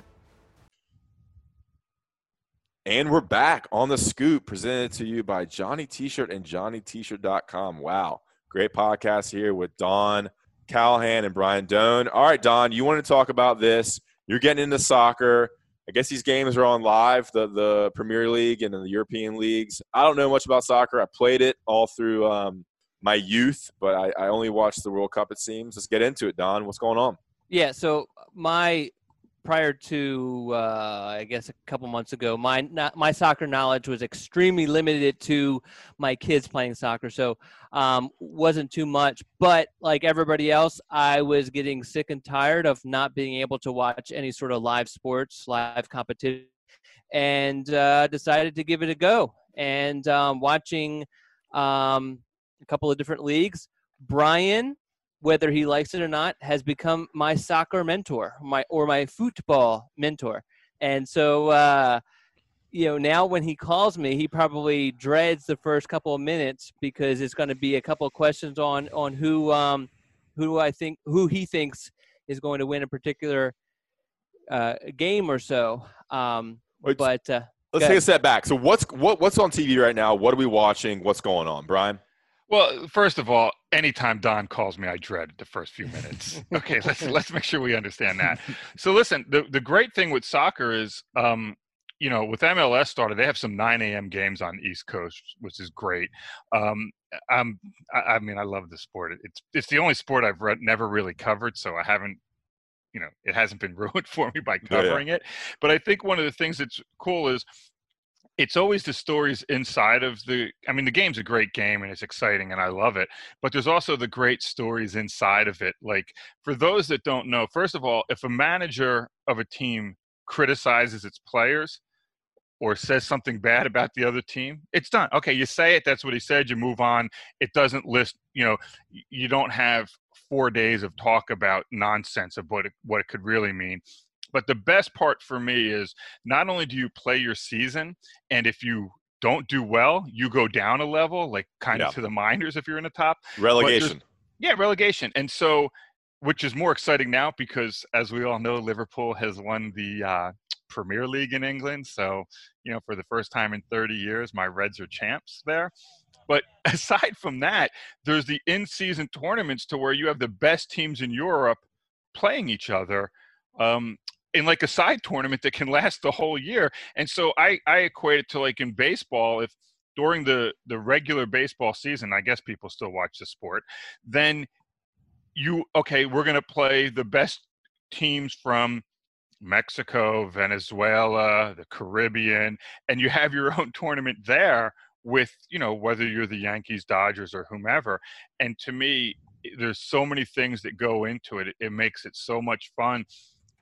And we're back on the scoop presented to you by Johnny T-shirt and JohnnyT-shirt.com. Wow. Great podcast here with Don Callahan and Brian Dohn. All right, Don, you want to talk about this. You're getting into soccer. I guess these games are on live, the, the Premier League and the European leagues. I don't know much about soccer. I played it all through um, my youth, but I, I only watched the World Cup, it seems. Let's get into it, Don. What's going on? Yeah, so my prior to uh, I guess a couple months ago, my my soccer knowledge was extremely limited to my kids playing soccer, so um, wasn't too much. But like everybody else, I was getting sick and tired of not being able to watch any sort of live sports, live competition, and uh, decided to give it a go. And um, watching um, a couple of different leagues, Brian whether he likes it or not, has become my soccer mentor, my or my football mentor. And so, uh, you know, now when he calls me, he probably dreads the first couple of minutes because it's going to be a couple of questions on on who um, who I think who he thinks is going to win a particular uh, game or so. Um, Wait, but uh, Let's take a step back. So what's what, what's on TV right now? What are we watching? What's going on, Brian? Well, first of all, anytime Don calls me, I dread the first few minutes. <laughs> Okay, let's let's make sure we understand that. So listen, the the great thing with soccer is, um, you know, with MLS started, they have some 9 a.m. games on the East Coast, which is great. Um, I'm, I, I mean, I love the sport. It's it's the only sport I've read, never really covered, so I haven't you know it hasn't been <laughs> ruined for me by covering yeah, yeah. it but i think one of the things that's cool is it's always the stories inside of the i mean the game's a great game and it's exciting and i love it but there's also the great stories inside of it like for those that don't know first of all if a manager of a team criticizes its players or says something bad about the other team it's done. Okay you say it that's what he said you move on. It doesn't list you know you don't have four days of talk about nonsense of what it, what it could really mean but the best part for me is not only do you play your season, and if you don't do well, you go down a level, like kind yeah. of to the minors if you're in the top. Relegation. Yeah, relegation. And so, which is more exciting now because, as we all know, Liverpool has won the uh, Premier League in England. So, you know, for the first time in 30 years, my Reds are champs there. But <laughs> aside from that, there's the in season tournaments to where you have the best teams in Europe playing each other. Um, in like a side tournament that can last the whole year. And so I I equate it to like in baseball if during the the regular baseball season, I guess people still watch the sport, then you okay, we're going to play the best teams from Mexico, Venezuela, the Caribbean, and you have your <laughs> own tournament there with, you know, whether you're the Yankees, Dodgers, or whomever. And to me, there's so many things that go into it. It makes it so much fun.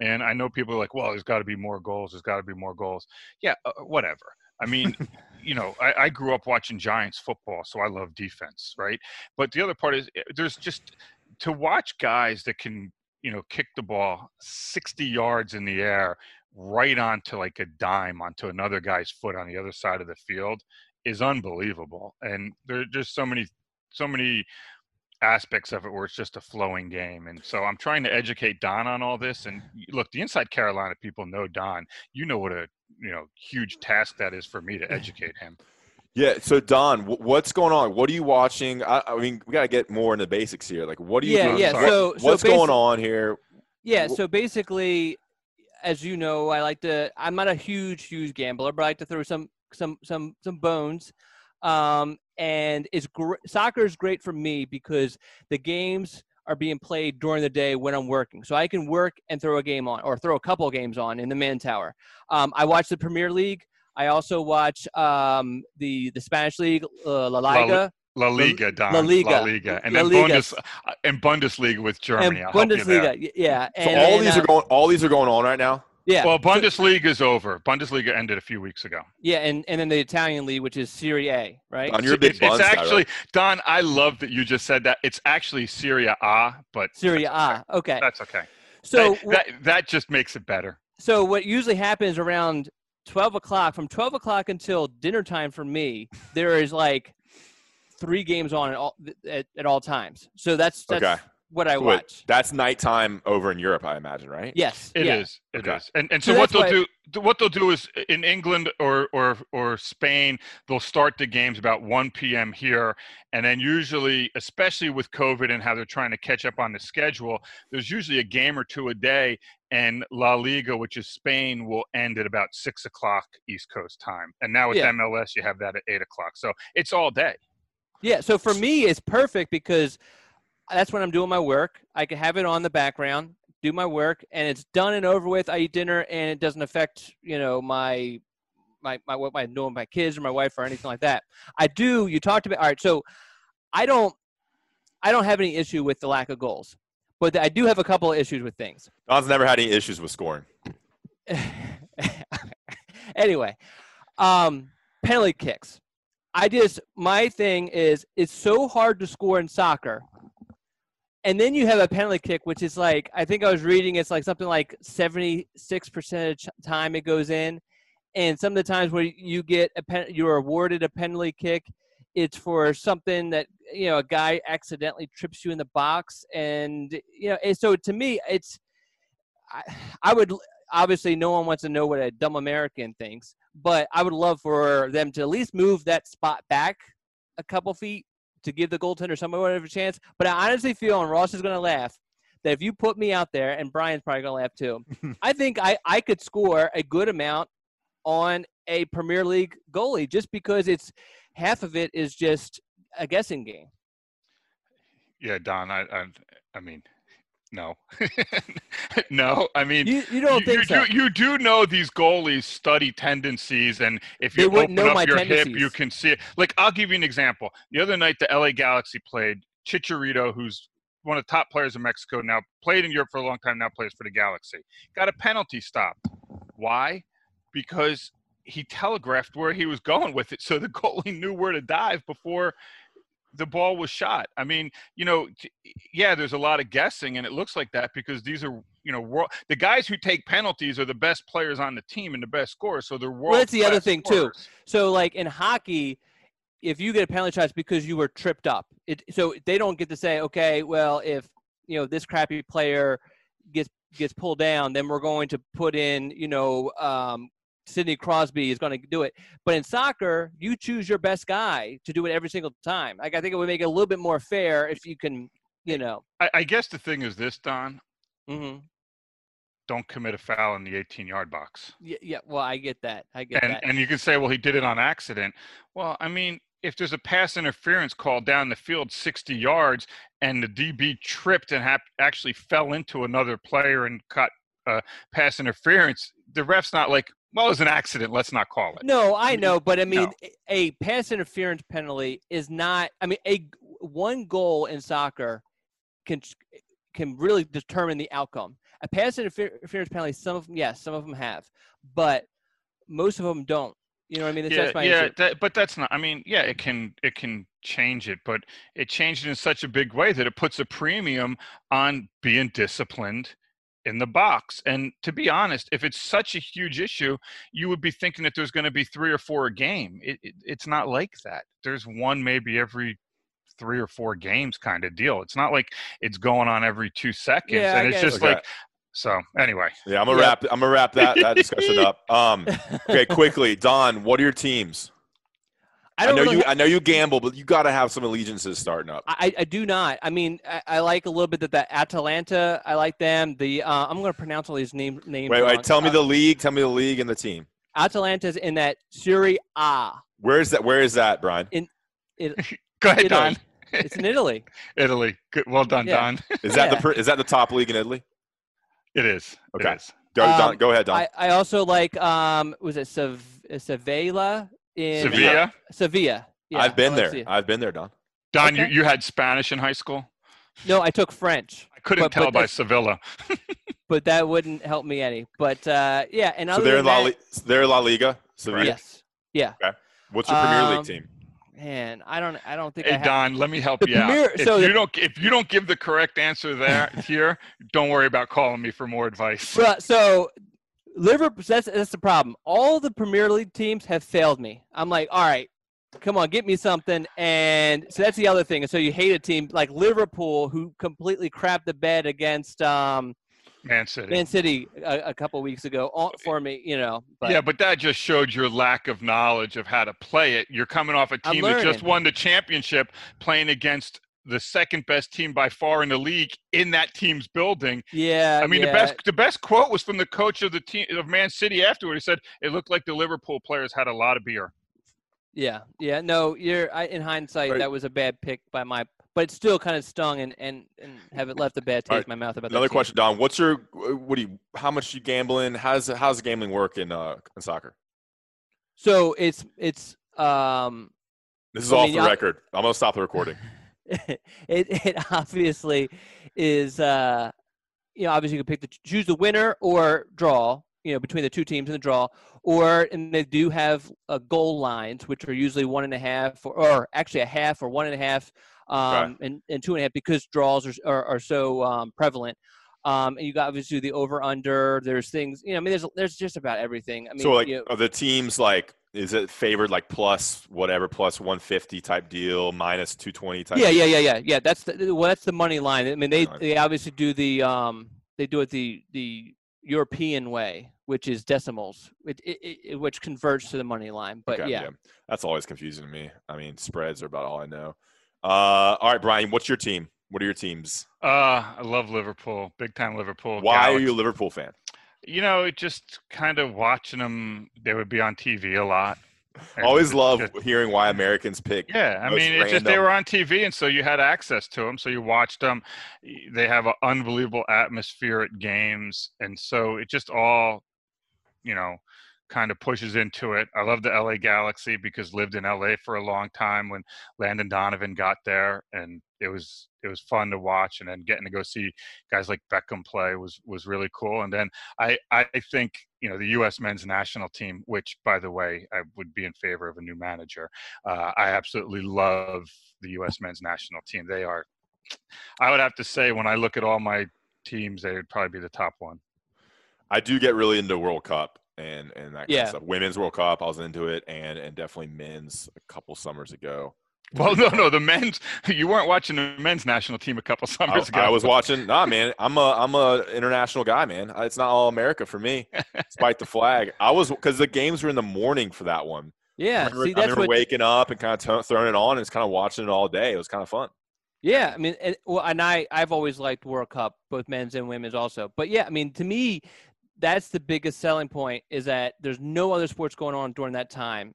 And I know people are like, well, there's got to be more goals. There's got to be more goals. Yeah, uh, whatever. I mean, <laughs> you know, I, I, grew up watching Giants football, so I love defense, right? But the other part is eh, there's just to watch guys that can, you know, kick the ball 60 yards in the air right onto like a dime onto another guy's foot on the other side of the field is unbelievable. And there are just so many, so many aspects of it where it's just a flowing game. And so I'm trying to educate Don on all this. And look, the inside Carolina people know Don. You know what a you know huge task that is for me to <laughs> educate him. Yeah. So Don, what's going on? What are you watching? I, I mean, we got to get more into basics here. Like, what are you? Yeah, doing? yeah. So, what's so going on here? Yeah. So basically, as you know, I like to. I'm not a huge, huge gambler, but I like to throw some, some, some, some bones. Um, and it's gr- soccer is great for me because the games are being played during the day when I'm working. So I can work and throw a game on or throw a couple of games on in the Man Tower. Um, I watch the Premier League. I also watch um, the the Spanish League, uh, La Liga. La, La Liga, Don. La Liga, La Liga, and La then Liga. Bundes, and Bundesliga with Germany. And I'll help you there. Bundesliga, yeah. So all then, these uh, are going. All these are going on right now. Yeah. Well, so- Bundesliga is over. Bundesliga ended a few weeks ago. yeah, and, and then the Italian league, which is Serie A, right? Don, you're a big it's, it's guy, actually right? Don. I love that you just said that. It's actually Serie A, but Serie that's A. Okay. That's okay. So that, that that just makes it better. so what usually happens around 12 o'clock from 12 o'clock until dinner time for me there is like three games on at all, at, at all times so that's that's Okay. What i So wait, watch That's nighttime over in Europe, I imagine, right? yes It is. yeah. It is. Okay. And and So so, what they'll why- do what they'll do is in England or or or Spain they'll start the games about 1 p.m. here and then usually especially with COVID and how they're trying to catch up on the schedule there's usually a game or two a day and La Liga which is Spain will end at about six o'clock East Coast time and now with Yeah. MLS you have that at eight o'clock so it's all day. yeah so for me it's perfect because that's when i'm doing my work i can have it on the background do my work and it's done and over with i eat dinner and it doesn't affect you know my my my what I'm doing my kids or my wife or anything like that. I do. You talked about all right. So I don't I don't have any issue with the lack of goals, but I do have a couple of issues with things. Don's never had any issues with scoring. <laughs> anyway, um, penalty kicks. I just my thing is it's so hard to score in soccer. And then you have a penalty kick, which is like I think I was reading it's like something like seventy six percent of ch- time it goes in, and some of the times where you get a pen, you're awarded a penalty kick, it's for something that you know a guy accidentally trips you in the box, and you know and so to me it's I, I would obviously no one wants to know what a dumb American thinks, but I would love for them to at least move that spot back a couple feet to give the goaltender some whatever chance. But I honestly feel, and Ross is going to laugh, that if you put me out there, and Brian's probably going to laugh too, <laughs> I think I, I could score a good amount on a Premier League goalie just because it's half of it is just a guessing game. Yeah, Don. I I, I mean, no, <laughs> no. I mean, You, you don't think you, so? do, you do know these goalies study tendencies, and if you open know up your hip, you can see it. Like I'll give you an example. The other night, the LA Galaxy played Chicharito, who's one of the top players in Mexico now, played in Europe for a long time, now plays for the Galaxy. Got a penalty stop. Why? Because he telegraphed where he was going with it, so the <laughs> goalie knew where to dive before the ball was shot. I mean, you know, yeah, there's a lot of guessing, and it looks like that because these are, you know, wor- the guys who take penalties are the best players on the team and the best scorers. So they're world. Well, that's the other thing too. So, like in hockey, if you get a penalty shot, it's because you were tripped up. It, so they don't get to say, okay, well, if you know this crappy player gets gets pulled down, then we're going to put in, you know, um, Sidney Crosby is going to do it. But in soccer, you choose your best guy to do it every single time. Like I think it would make it a little bit more fair if you can, you know. I, I guess the thing is this, Don. Mm-hmm. Don't commit a foul in the 18-yard box. Yeah, yeah. Well, I get that. I get And that. and you can say, well, he did it on accident. Well, I mean, if there's a pass interference call down the field 60 yards and the DB tripped and hap- actually fell into another player and caught uh, pass interference, the ref's not like, well, it was an accident. Let's not call it. No, I know, but I mean, No. a pass interference penalty is not. I mean, a one goal in soccer can can really determine the outcome. A pass interference penalty, some of them, yes, some of them have, but most of them don't. You know what I mean? That's, yeah, yeah, that, but that's not. I mean, yeah, it can it can change it, but it changed it in such a big way that it puts a premium on being disciplined in the box. And to be honest, if it's such a huge issue, you would be thinking that there's going to be three or four a game. It, it, it's not like that. There's one maybe every three or four games kind of deal. It's not like it's going on every two seconds, Yeah, I and it's just Okay. like. So anyway, Yeah, I'm gonna Yeah. wrap. I'm gonna wrap that that discussion up. <laughs> Um, okay, quickly, Don. What are your teams? I I, don't know really you. ha- I know you gamble, but you got to have some allegiances starting up. I, I do not. I mean, I, I like a little bit that the Atalanta. I like them. The uh, I'm going to pronounce all these name, names. Wait, wrong. wait. Tell me Uh, the league. Tell me the league and the team. Atalanta's in that Serie A. Where is that? Where is that, Brian? In, It, <laughs> go ahead, Italy. Don. it's in Italy. <laughs> Italy. Good. Well done, Yeah. Don. Is that Yeah. the <laughs> pr- is that the top league in Italy? It is. Okay. It is. Go, Um, Don, go ahead, Don. I, I also like um was it Sev- Sevilla in Sevilla. Sevilla. Yeah, I've been there. I've been there, Don. Don, you, Okay. you had Spanish in high school? No, I took French, I couldn't But- tell but by that's- Sevilla. <laughs> but that wouldn't help me any. But uh, yeah, and So other they're in than La, that, Li- they're La Liga. Sevilla. yes, yeah. Okay. What's your Premier Um, League team? Man, I don't, I don't think I Hey have. Don, let me help The you out. premier- If so you the- don't if you don't give the correct answer there here, don't worry about calling me for more advice. Well, so Liverpool. That's that's the problem. All the Premier League teams have failed me. I'm like, all right, come on, get me something. And so that's the other thing. And so you hate a team like Liverpool who completely crapped the bed against um, Man City. Man City a, a couple weeks ago for me. You know, but yeah, but that just showed your lack of knowledge of how to play it. You're coming off a team that just won the championship playing against the second best team by far in the league in that team's building. yeah, I mean, yeah. the best the best quote was from the coach of the team of Man City afterward. He said it looked like the Liverpool players had a lot of beer. Yeah, yeah. No, you're. I, in hindsight, Right. that was a bad pick by my. But it still kind of stung and and and have it left a bad taste All right, in my mouth about that Another team. question, Don. What's your what do you? How much you gambling? How's how's the gambling work in uh in soccer? So it's it's um This is I off mean, the I- record. I'm gonna stop the recording. <laughs> <laughs> it it obviously is uh you know obviously you can pick the choose the winner or draw you know between the two teams in the draw or and they do have uh, goal lines which are usually one and a half or, or actually a half or one and a half um and, and two and a half because draws are are, are so um, prevalent um and you got obviously the over under there's things you know i mean there's there's just about everything i mean so like, you know, are the teams like? Is it favored like plus whatever plus 150 type deal minus 220 type? Yeah, deal? yeah, yeah, yeah, yeah. That's the well, that's the money line. I mean, they they obviously do the um they do it the the European way, which is decimals, which it, it, which converts to the money line. But Okay, yeah, that's always confusing to me. I mean, spreads are about all I know. Uh, all right, Brian, what's your team? What are your teams? Uh, I love Liverpool, big time Liverpool. Why are you a Liverpool fan? You know, just kind of watching them. They would be on TV a lot. Always love just- hearing why Americans pick. Yeah, I mean, it's just they were on TV, and so you had access to them. So you watched them. They have an unbelievable atmosphere at games, and so it just all, you know, kind of pushes into it. I love the LA Galaxy because lived in LA for a long time when Landon Donovan got there, and it was it was fun to watch. And then getting to go see guys like Beckham play was was really cool. And then I I think you know the U.S. men's national team, which by the way I would be in favor of a new manager. Uh, I absolutely love the U.S. men's national team. They are. I would have to say when I look at all my teams, they would probably be the top one. I do get really into World Cup and and that kind Yeah. of stuff. Women's World Cup, I was into it, and and definitely men's a couple summers ago. Well, <laughs> no, no, the men's. You weren't watching the men's national team a couple <laughs> I, summers ago. I was watching. Nah, man, I'm a I'm a international guy, man. It's not all America for me. <laughs> Despite the flag, I was because the games were in the morning for that one. yeah. I remember, See, I remember what. waking up and kind of t- throwing it on and just kind of watching it all day. It was kind of fun. Yeah, I mean, and, well, and I I've always liked World Cup, both men's and women's also. But yeah, I mean, to me, that's the biggest selling point is that there's no other sports going on during that time,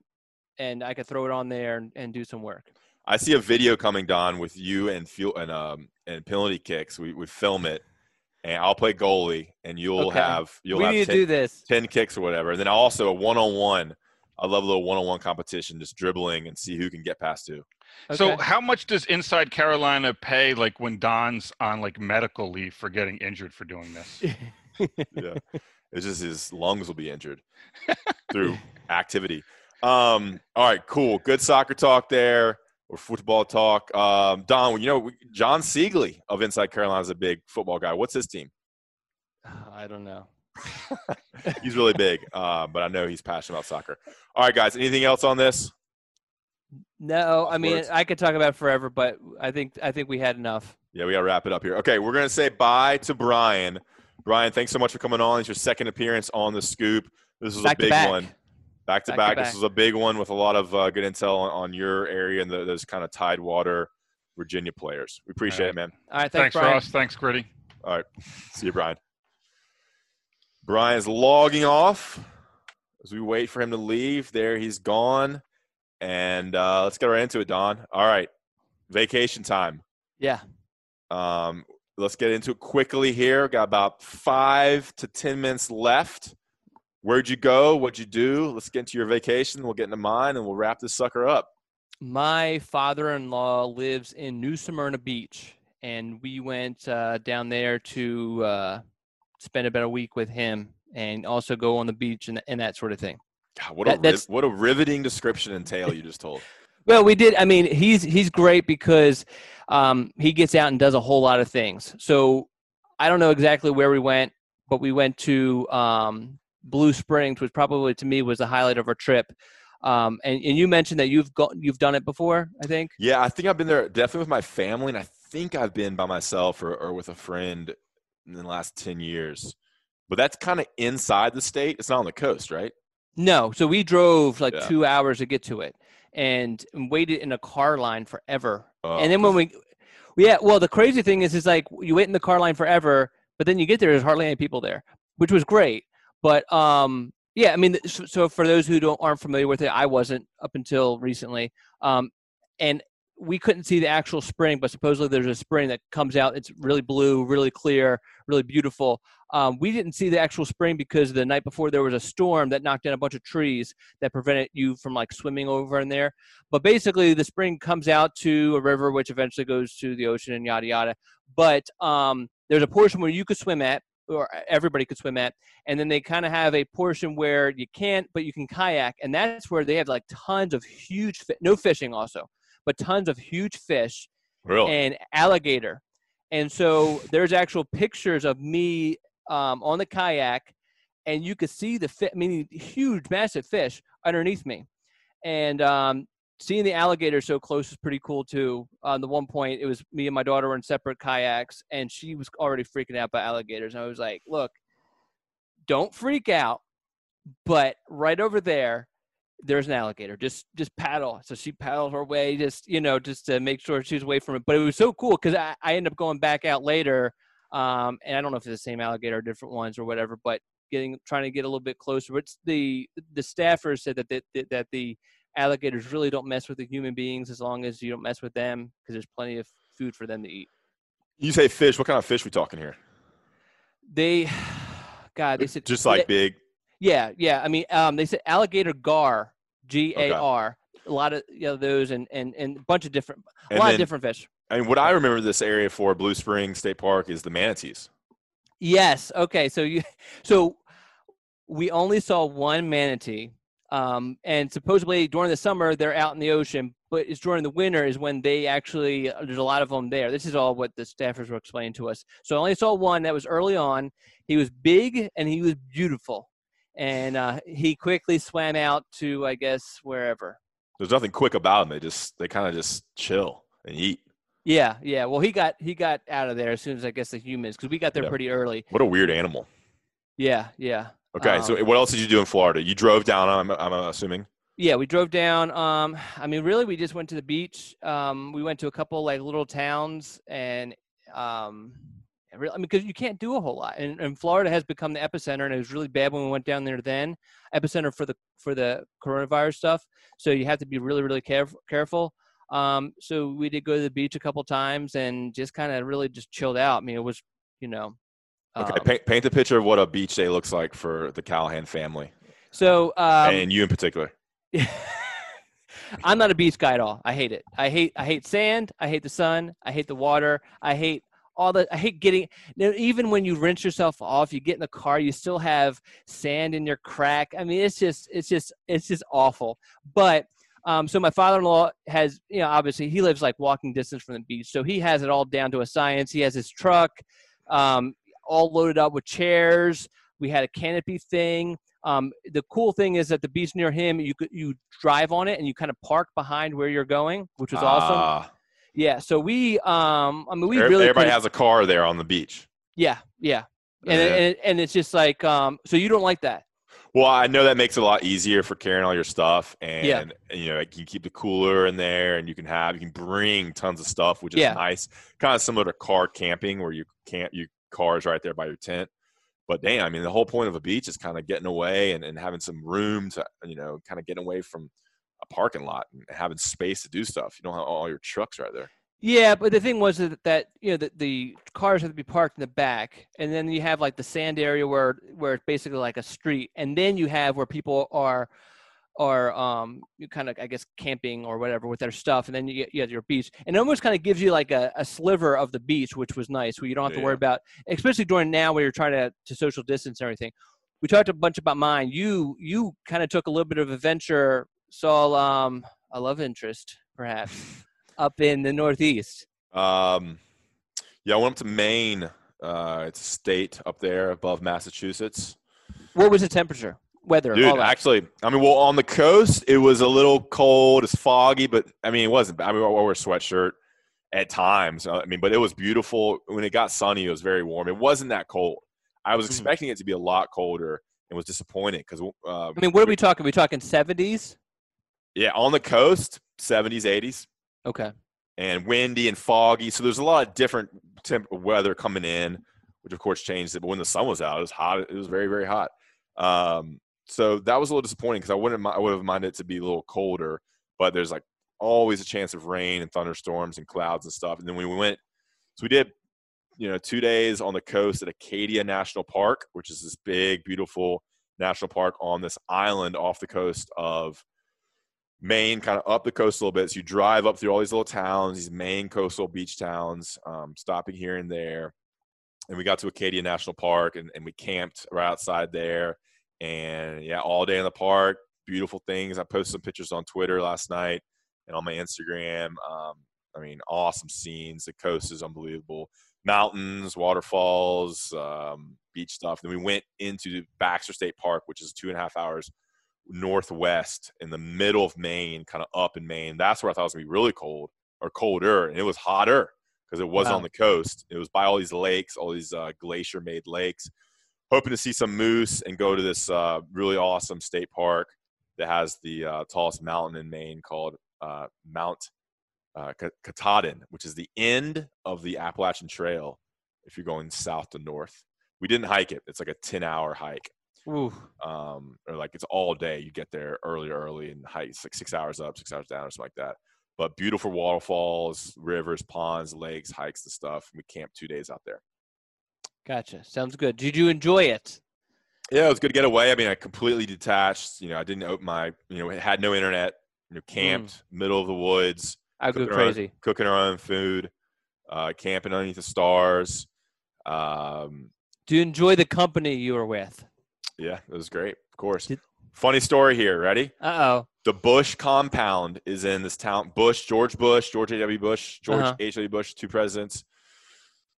and I could throw it on there and, and do some work. I see a video coming, Don, with you and fuel and um and penalty kicks. We we film it, and I'll play goalie, and you'll Okay. have you'll we have need 10, to do this. 10 kicks or whatever, and then also a one on one. I love a little one on one competition, just dribbling and see who can get past who. So, how much does Inside Carolina pay, like when Don's on like medical leave for getting injured for doing this? <laughs> yeah. It's just his lungs will be injured <laughs> through activity. Um, all right, cool. Good soccer talk there or football talk. Um, Don, you know, John Siegley of Inside Carolina is a big football guy. What's his team? <sighs> I don't know. <laughs> He's really big, <laughs> uh, but I know he's passionate about soccer. All right, guys, anything else on this? No, I mean, Words. I could talk about forever, but I think I think we had enough. Yeah, we got to wrap it up here. Okay, we're going to say bye to Brian. Brian, thanks so much for coming on. It's your second appearance on the scoop. This is Back a big one. Back to Back. This back. was a big one with a lot of uh, good intel on, on your area and the, those kind of Tidewater Virginia players. We appreciate it, man. All right, thanks, Thanks, Brian. Ross. Thanks, Gritty. All right. See you, Brian. Brian's logging off as we wait for him to leave. There he's gone. And uh, let's get right into it, Don. All right. Vacation time. Yeah. Um, let's get into it quickly here. Got about five to 10 minutes left. Where'd you go? What'd you do? Let's get into your vacation. We'll get into mine and we'll wrap this sucker up. My father-in-law lives in New Smyrna Beach, and we went uh, down there to uh, spend about a week with him and also go on the beach and, and that sort of thing. God, what That- a riv- what a riveting description and tale you just told. <laughs> Well, we did. I mean, he's he's great because um, he gets out and does a whole lot of things. So I don't know exactly where we went, but we went to um, Blue Springs, which probably to me was the highlight of our trip. Um, and, and you mentioned that you've got you've done it before, I think. Yeah, I think I've been there definitely with my family, and I think I've been by myself or, or with a friend in the last ten years. But that's kind of inside the state. It's not on the coast, right? No, so we drove like Yeah. two hours to get to it, and, and waited in a car line forever. Oh, and then when we, yeah, well, the crazy thing is, is like you wait in the car line forever, but then you get there, there's hardly any people there, which was great. But um, yeah, I mean, so, so for those who don't aren't familiar with it, I wasn't up until recently, um, and we couldn't see the actual spring, but supposedly there's a spring that comes out. It's really blue, really clear, really beautiful. Um, we didn't see the actual spring because the night before there was a storm that knocked down a bunch of trees that prevented you from like swimming over in there. But basically, the spring comes out to a river, which eventually goes to the ocean and yada yada. But um, there's a portion where you could swim at, or everybody could swim at, and then they kind of have a portion where you can't, but you can kayak, and that's where they have like tons of huge, fi- no fishing also, but tons of huge fish Really? and alligator. And so there's actual pictures of me um, on the kayak, and you could see the fi- I mean, huge, massive fish underneath me. And um, seeing the alligator so close is pretty cool too. On the one point, it was me and my daughter were in separate kayaks, and she was already freaking out by alligators. And I was like, "Look, don't freak out, but right over there." There's an alligator. Just, just paddle. So she paddled her way, just you know, just to make sure she was away from it. But it was so cool because I, I ended up going back out later, um, and I don't know if it's the same alligator or different ones or whatever, but getting trying to get a little bit closer. But the the staffers said that that, that the alligators really don't mess with the human beings as long as you don't mess with them because there's plenty of food for them to eat. You say fish. What kind of fish we talking here? They, <sighs> God, they said Just like big. Yeah, yeah. I mean, um, they said alligator gar, G A R. A lot of you know, those and, and and a bunch of different, a And lot then- of different fish. I mean, what I remember this area for Blue Springs State Park is the manatees. Yes. Okay. So you, <laughs> so we only saw one manatee, um, and supposedly during the summer they're out in the ocean, but it's during the winter is when they actually uh, there's a lot of them there. This is all what the staffers were explaining to us. So I only saw one that was early on. He was big and he was beautiful, and uh, he quickly swam out to I guess wherever. There's nothing quick about them. They just they kind of just chill and eat. Yeah, yeah. Well, he got he got out of there as soon as I guess the humans because we got there Yeah. pretty early. What a weird animal. Yeah, yeah. Okay, so Um, what else did you do in Florida? You drove down. I'm, I'm assuming. Yeah, we drove down. Um, I mean, really, we just went to the beach. Um, we went to a couple like little towns, and um, I mean, because you can't do a whole lot. And, and Florida has become the epicenter, and it was really bad when we went down there. Then epicenter for the for the coronavirus stuff. So you have to be really, really caref- careful. Um, so we did go to the beach a couple times and just kind of really just chilled out. I mean, it was, you know. Okay, um, paint, paint the picture of what a beach day looks like for the Callahan family so um, and you in particular. <laughs> I'm not a beach guy at all. I hate it. I hate I hate sand. I hate the sun. I hate the water. I hate all the. I hate getting. you know, Even when you rinse yourself off, you get in the car, you still have sand in your crack. I mean, it's just it's just it's just awful. But um, so my father-in-law has, you know, obviously he lives like walking distance from the beach, so he has it all down to a science. He has his truck, um, all loaded up with chairs. We had a canopy thing. Um, the cool thing is that the beach near him, you you drive on it and you kind of park behind where you're going, which was awesome. Ah, Yeah. So we, um, I mean, we really everybody has a car there on the beach. Yeah, yeah. And, Yeah. and and it's just like, um, so you don't like that? Well, I know that makes it a lot easier for carrying all your stuff, and Yeah. you know, like, you keep the cooler in there, and you can have you can bring tons of stuff, which is Yeah. nice. Kind of similar to car camping, where you can't you cars right there by your tent. But damn, I mean, the whole point of a beach is kind of getting away and, and having some room to you know, kind of getting away from a parking lot and having space to do stuff. You don't have all your trucks right there. Yeah, but the thing was that, that you know the, the cars have to be parked in the back, and then you have like the sand area where where it's basically like a street, and then you have where people are are um you kind of I guess camping or whatever with their stuff, and then you get you have your beach, and it almost kind of gives you like a, a sliver of the beach, which was nice, where you don't have to worry about, especially during now where you're trying to to social distance and everything. We talked a bunch about mine. You you kind of took a little bit of adventure, saw um a love interest perhaps <laughs> up in the Northeast. Um, yeah, I went up to Maine. Uh, it's a state up there above Massachusetts. What was the temperature, weather, Dude, actually, I mean, well, on the coast, it was a little cold. It's foggy, but I mean, it wasn't. bad. I mean, I wore a sweatshirt at times. uh, I mean, but it was beautiful. When it got sunny, it was very warm. It wasn't that cold. I was Mhm. expecting it to be a lot colder and was disappointed because, uh, I mean, what are we talking? we talking 70s? yeah, on the coast, 70s, 80s. Okay. and windy and foggy. So there's a lot of different temp- weather coming in, which of course changed it. But when the sun was out, it was hot. It was very very hot. Um, so that was a little disappointing because I wouldn't I would have minded it to be a little colder. But there's like always a chance of rain and thunderstorms and clouds and stuff. And then we went, so we did, you know, two days on the coast at Acadia National Park, which is this big, beautiful national park on this island off the coast of Maine, kind of up the coast a little bit. So you drive up through all these little towns, these Maine coastal beach towns, um, stopping here and there. And we got to Acadia National Park and, and we camped right outside there. And yeah, all day in the park, beautiful things. I posted some pictures on Twitter last night and on my Instagram. Um, I mean, awesome scenes. The coast is unbelievable. Mountains, waterfalls, um, beach stuff. Then we went into Baxter State Park, which is two and a half hours northwest in the middle of Maine, kind of up in Maine. That's where I thought it was gonna be really cold or colder, and it was hotter because it wasn't Wow. on the coast. It was by all these lakes, all these uh, glacier-made lakes. Hoping to see some moose and go to this uh, really awesome state park that has the uh, tallest mountain in Maine called uh, Mount uh, Katahdin, which is the end of the Appalachian Trail if you're going south to north. We didn't hike it. It's like a 10-hour hike Ooh. um, or like it's all day. You get there early, early, and hike. It's like six hours up, six hours down, or something like that. But beautiful waterfalls, rivers, ponds, lakes, hikes, and stuff. We camped two days out there. Gotcha. Sounds good. Did you enjoy it? Yeah, it was good to get away. I mean, I completely detached. You know, I didn't open my, you know, had no internet. You know, camped middle of the woods, I go cooking our own- crazy. cooking our own food, uh, camping underneath the stars. Um, Do you enjoy the company you were with? yeah, it was great. Of course. Did- Funny story here. Ready? Uh oh. the Bush compound is in this town. Bush, George Bush, George A.W. Bush, George Uh-huh. H.W. Bush, two presidents.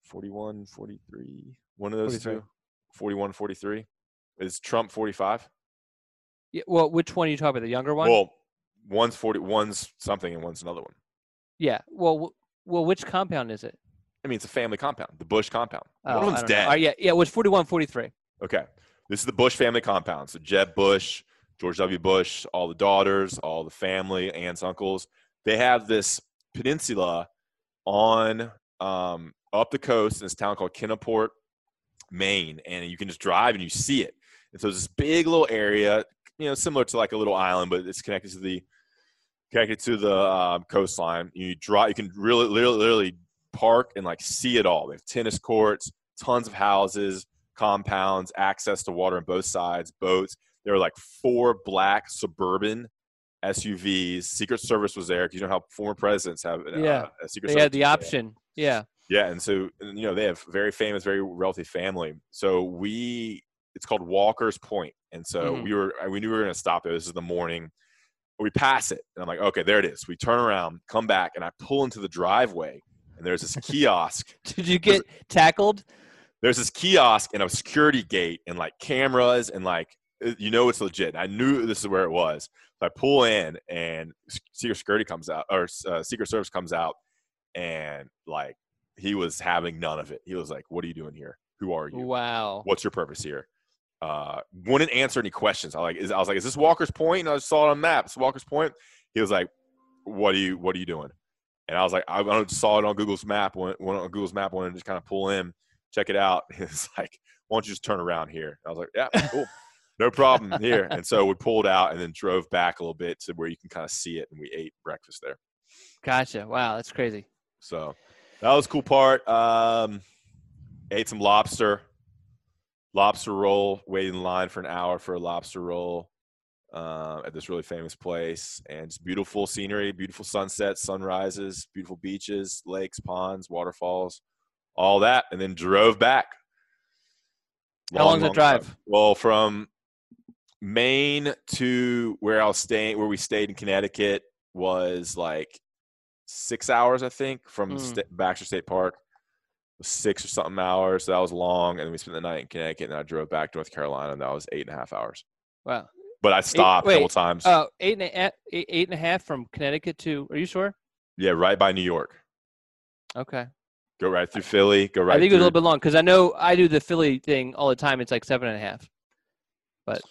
41, 43. One of those 43. two. 41, 43. Is Trump 45? Yeah, well, which one are you talking about? The younger one? Well, one's 40, one's something and one's another one. yeah. Well, w- well, which compound is it? I mean, it's a family compound, the Bush compound. Oh, one of them's dead. Oh, yeah, yeah. It was 41, 43. Okay. This is the Bush family compound. So Jeb Bush, George W. Bush, all the daughters, all the family, aunts, uncles. They have this peninsula on um, up the coast in this town called Kennebunkport, Maine, and you can just drive and you see it. And so it's this big little area, you know, similar to like a little island, but it's connected to the connected to the um, coastline. You drive, you can really, literally, literally park and like see it all. They have tennis courts, tons of houses, compounds, access to water on both sides, boats. There were like four black suburban SUVs. Secret Service was there because you know how former presidents have uh, Yeah. a Secret They Service had the option. Yeah. Yeah, and so you know they have very famous, very wealthy family. So we, it's called Walker's Point, and so Mhm. we were we knew we were going to stop there. This is the morning. We pass it, and I'm like, okay, there it is. We turn around, come back, and I pull into the driveway, and there's this kiosk. <laughs> Did you get tackled? There's this kiosk and a security gate, and like cameras, and like uh, you know it's legit. I knew this is where it was. So I pull in, and Secret Security comes out, or uh, Secret Service comes out, and like he was having none of it. He was like, "What are you doing here? Who are you? Wow. What's your purpose here?" Uh, wouldn't answer any questions. I like, is, I was like, "Is this Walker's Point?" And I saw it on maps, Walker's Point. He was like, "What are you? What are you doing?" And I was like, "I, I saw it on Google's map. Went, went on Google's map. Wanted to just kind of pull in, check it out." <laughs> It's like, "Why don't you just turn around here?" I was like, "Yeah, cool." No problem here. And so we pulled out and then drove back a little bit to where you can kind of see it. And we ate breakfast there. Gotcha. Wow, that's crazy. So that was a cool part. Um, ate some lobster, lobster roll. Waited in line for an hour for a lobster roll. uh, at this really famous place, and just beautiful scenery, beautiful sunsets, sunrises, beautiful beaches, lakes, ponds, waterfalls, all that, and then drove back. How long's the drive? Well, from Maine to where I was staying, where we stayed in Connecticut, was like six hours, I think, from Mm. Sta- Baxter State Park. Six or something hours. So that was long, and then we spent the night in Connecticut, and I drove back to North Carolina, and that was eight and a half hours. Wow. But I stopped a wait, couple times. Oh, eight and a half, eight, eight and a half from Connecticut to. Are you sure? yeah, right by New York. Okay. Go right through Philly. Go right. I think it was a little bit long because I know I do the Philly thing all the time. It's like seven and a half. But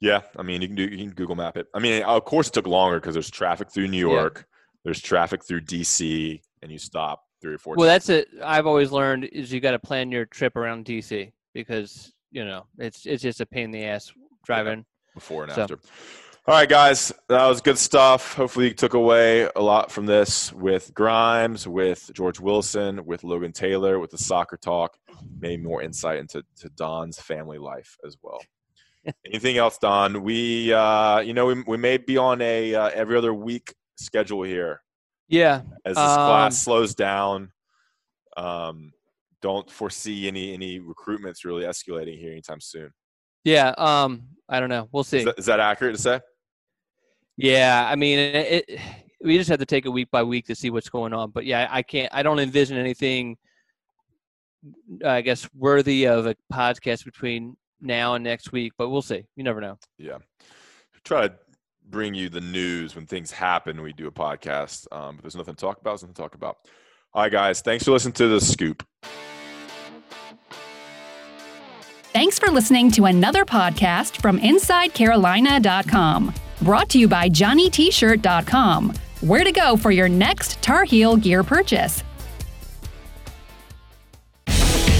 Yeah, I mean, you can do you can Google Map it. I mean, of course, it took longer because there's traffic through New. York, there's traffic through DC, and you stop three or four. well, times. that's it. I've always learned is you got to plan your trip around DC because you know it's it's just a pain in the ass driving. before and So- after. All right, guys, that was good stuff. Hopefully, you took away a lot from this with Grimes, with George Wilson, with Logan Taylor, with the soccer talk, maybe more insight into to Dohn's family life as well. <laughs> Anything else, Don? We, uh, you know, we, we may be on a uh, every other week schedule here Yeah. as this Um, class slows down. Um, don't foresee any any recruitments really escalating here anytime soon. Yeah. Um. I don't know. We'll see. Is that, is that accurate to say? Yeah, I mean, it, it. We just have to take it week by week to see what's going on. But yeah, I can't. I don't envision anything. I guess worthy of a podcast between now and next week. But we'll see. You never know. Yeah. Try to bring you the news when things happen. We do a podcast. Um, if there's nothing to talk about, there's nothing to talk about. All right, guys. Thanks for listening to the scoop. Thanks for listening to another podcast from InsideCarolina.com. Brought to you by JohnnyT-shirt.com. Where to go for your next Tar Heel gear purchase.